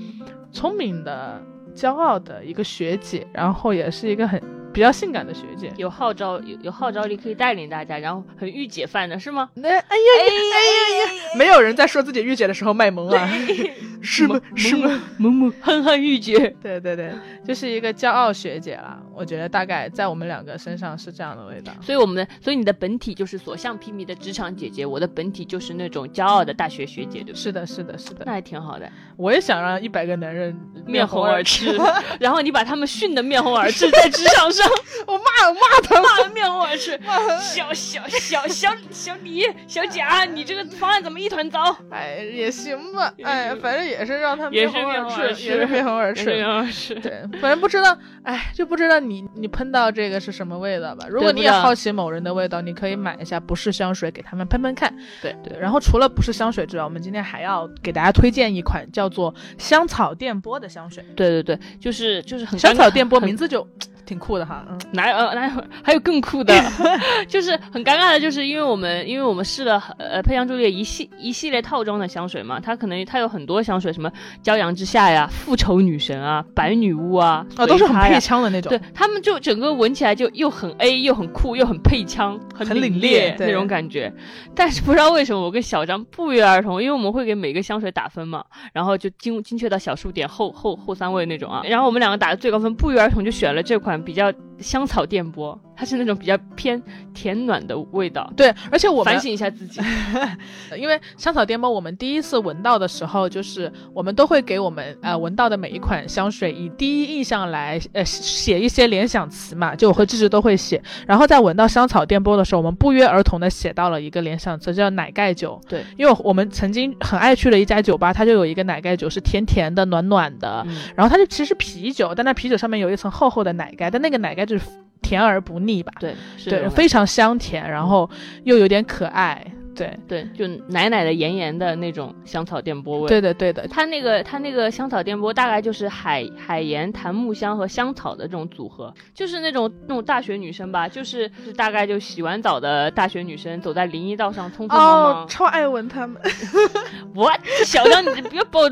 聪明的、骄傲的一个学姐，然后也是一个很。比较性感的学姐，有号召有有号召力，可以带领大家，然后很御姐范的是吗？那哎呀哎呀哎呀，没有人在说自己御姐的时候卖萌啊，[laughs] 是吗？是吗？萌萌憨憨御姐，对对对，就是一个骄傲学姐啦。我觉得大概在我们两个身上是这样的味道。所以我们的，所以你的本体就是所向披靡的职场姐姐，我的本体就是那种骄傲的大学学姐，对是的，是的，是的，那还挺好的。我也想让一百个男人面红耳赤，[laughs] 然后你把他们训得面红耳赤，在职场上。[laughs] 我骂我骂他，骂的面红耳赤。小小小小小李小贾，你这个方案怎么一团糟？哎，也行吧。哎，反正也是让他面红耳赤，也是面红耳赤。面红耳赤。对，反正不知道，哎，就不知道你你喷到这个是什么味道吧？如果你也好奇某人的味道，你可以买一下不是香水给他们喷喷看。对对。然后除了不是香水之外，我们今天还要给大家推荐一款叫做香草电波的香水。对对对，就是就是很香草电波，名字就。挺酷的哈，嗯，哪有呃哪有 [laughs] 还有更酷的，[laughs] 就是很尴尬的，就是因为我们因为我们试了呃佩香朱丽一系一系列套装的香水嘛，它可能它有很多香水，什么骄阳之下呀、复仇女神啊、白女巫啊，啊都是很配枪的那种，对他们就整个闻起来就又很 A 又很酷又很配枪，很凛冽那种感觉。但是不知道为什么我跟小张不约而同，因为我们会给每个香水打分嘛，然后就精精确到小数点后后后三位那种啊，然后我们两个打的最高分，不约而同就选了这款。比较香草电波，它是那种比较偏甜暖的味道。对，而且我反省一下自己，[laughs] 因为香草电波，我们第一次闻到的时候，就是我们都会给我们呃闻到的每一款香水以第一印象来呃写一些联想词嘛，就我和芝芝都会写。然后在闻到香草电波的时候，我们不约而同的写到了一个联想词，叫奶盖酒。对，因为我们曾经很爱去的一家酒吧，它就有一个奶盖酒，是甜甜的、暖暖的。然后它就其实啤酒，但那啤酒上面有一层厚厚的奶盖，但那个奶盖就是甜而不腻吧？对，对，非常香甜，然后又有点可爱。对对，就奶奶的、盐盐的那种香草电波味。对的对的，它那个它那个香草电波大概就是海海盐、檀木香和香草的这种组合，就是那种那种大学女生吧，就是是大概就洗完澡的大学女生走在林荫道上，匆匆忙忙。超爱闻他们。[laughs] 我小张，你不要爆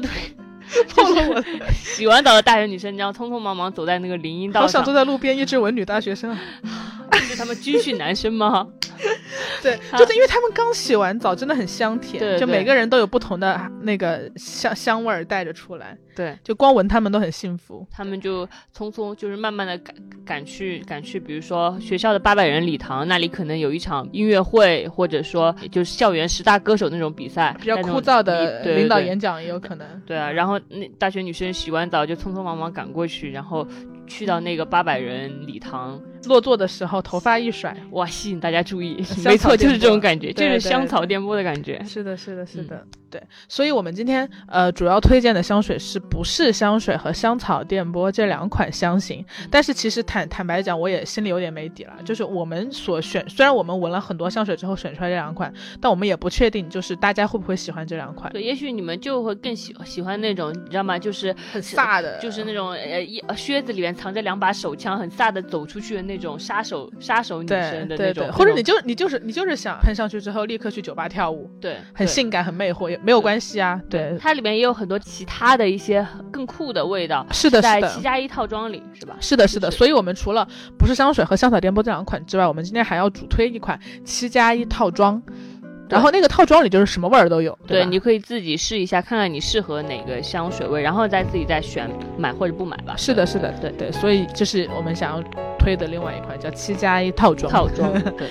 [laughs] 嘴。就是我洗完澡的大学女生，你知道，匆匆忙忙走在那个林荫道上，好想坐在路边一直吻女大学生，[laughs] 是他们军训男生吗？[laughs] 对，就是因为他们刚洗完澡，真的很香甜，对对就每个人都有不同的那个香香味儿带着出来，对。就光闻他们都很幸福。他们就匆匆，就是慢慢的赶赶去赶去，比如说学校的八百人礼堂，那里可能有一场音乐会，或者说就是校园十大歌手那种比赛，比较枯燥的领导演讲也有可能。对啊，然后那大学女生洗完澡就匆匆忙忙赶过去，然后去到那个八百人礼堂，落座的时候头发一甩，哇，吸引大家注意，没错，就是这种感觉，就是香草电波的感觉。是的，是的，是嗯的，对。所以，我们今天呃主要推荐的香水是不是香水和香草电波这两款香型？但是其实坦坦白讲，我也心里有点没底了。就是我们所选，虽然我们闻了很多香水之后选出来这两款，但我们也不确定，就是大家会不会喜欢这两款，对，也许你们就会更喜喜欢那种，你知道吗？就是很飒的，就是那种呃一呃靴子里面藏着两把手枪，很飒的走出去的那种杀手杀手女对生的那种，或者你就你就是你就是想喷上去之后立刻去酒吧跳舞，对对很性感很魅惑，也没有关系啊。对，它里面也有很多其他的一些更酷的味道，是的，是在的。七加一套装里是吧？是的，是的，所以我们除了不是香水和香草电波这两款之外，我们今天还要主推一款七加一套装，然后那个套装里就是什么味儿都有，对，吧你可以自己试一下，看看你适合哪个香水味，然后再自己再选买或者不买吧。是的，是的，对对，所以这是我们想要推的另外一款叫七加一套装。套装。[laughs] 对。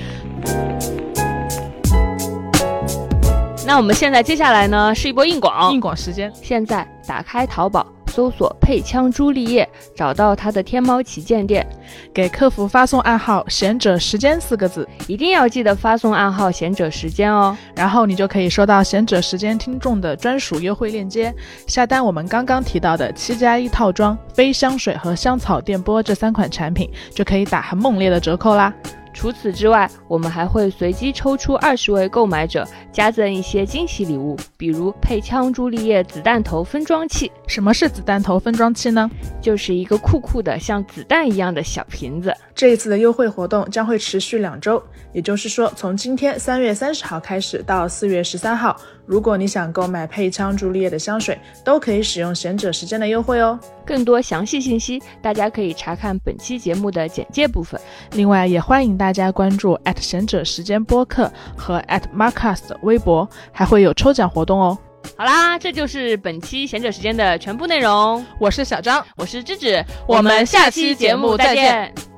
那我们现在接下来呢是一波硬广，硬广时间，现在打开淘宝，搜索“配枪朱丽叶”，找到他的天猫旗舰店，给客服发送暗号“贤者时间”四个字，一定要记得发送暗号“贤者时间”哦。然后你就可以收到贤者时间听众的专属优惠链接，下单我们刚刚提到的七加一套装、非香水和香草电波这三款产品，就可以打很猛烈的折扣啦。除此之外，我们还会随机抽出二十位购买者，加赠一些惊喜礼物，比如配枪朱丽叶子弹头分装器，什么是子弹头分装器呢？就是一个酷酷的像子弹一样的小瓶子。这一次的优惠活动将会持续两周，也就是说，从今天三月三十号开始到四月十三号，如果你想购买配枪朱丽叶的香水，都可以使用贤者时间的优惠哦。更多详细信息，大家可以查看本期节目的简介部分。另外，也欢迎大家关注贤者时间播客和 @marcus 的微博，还会有抽奖活动哦。好啦，这就是本期贤者时间的全部内容。我是小张，我是芝芝，我们下期节目再见。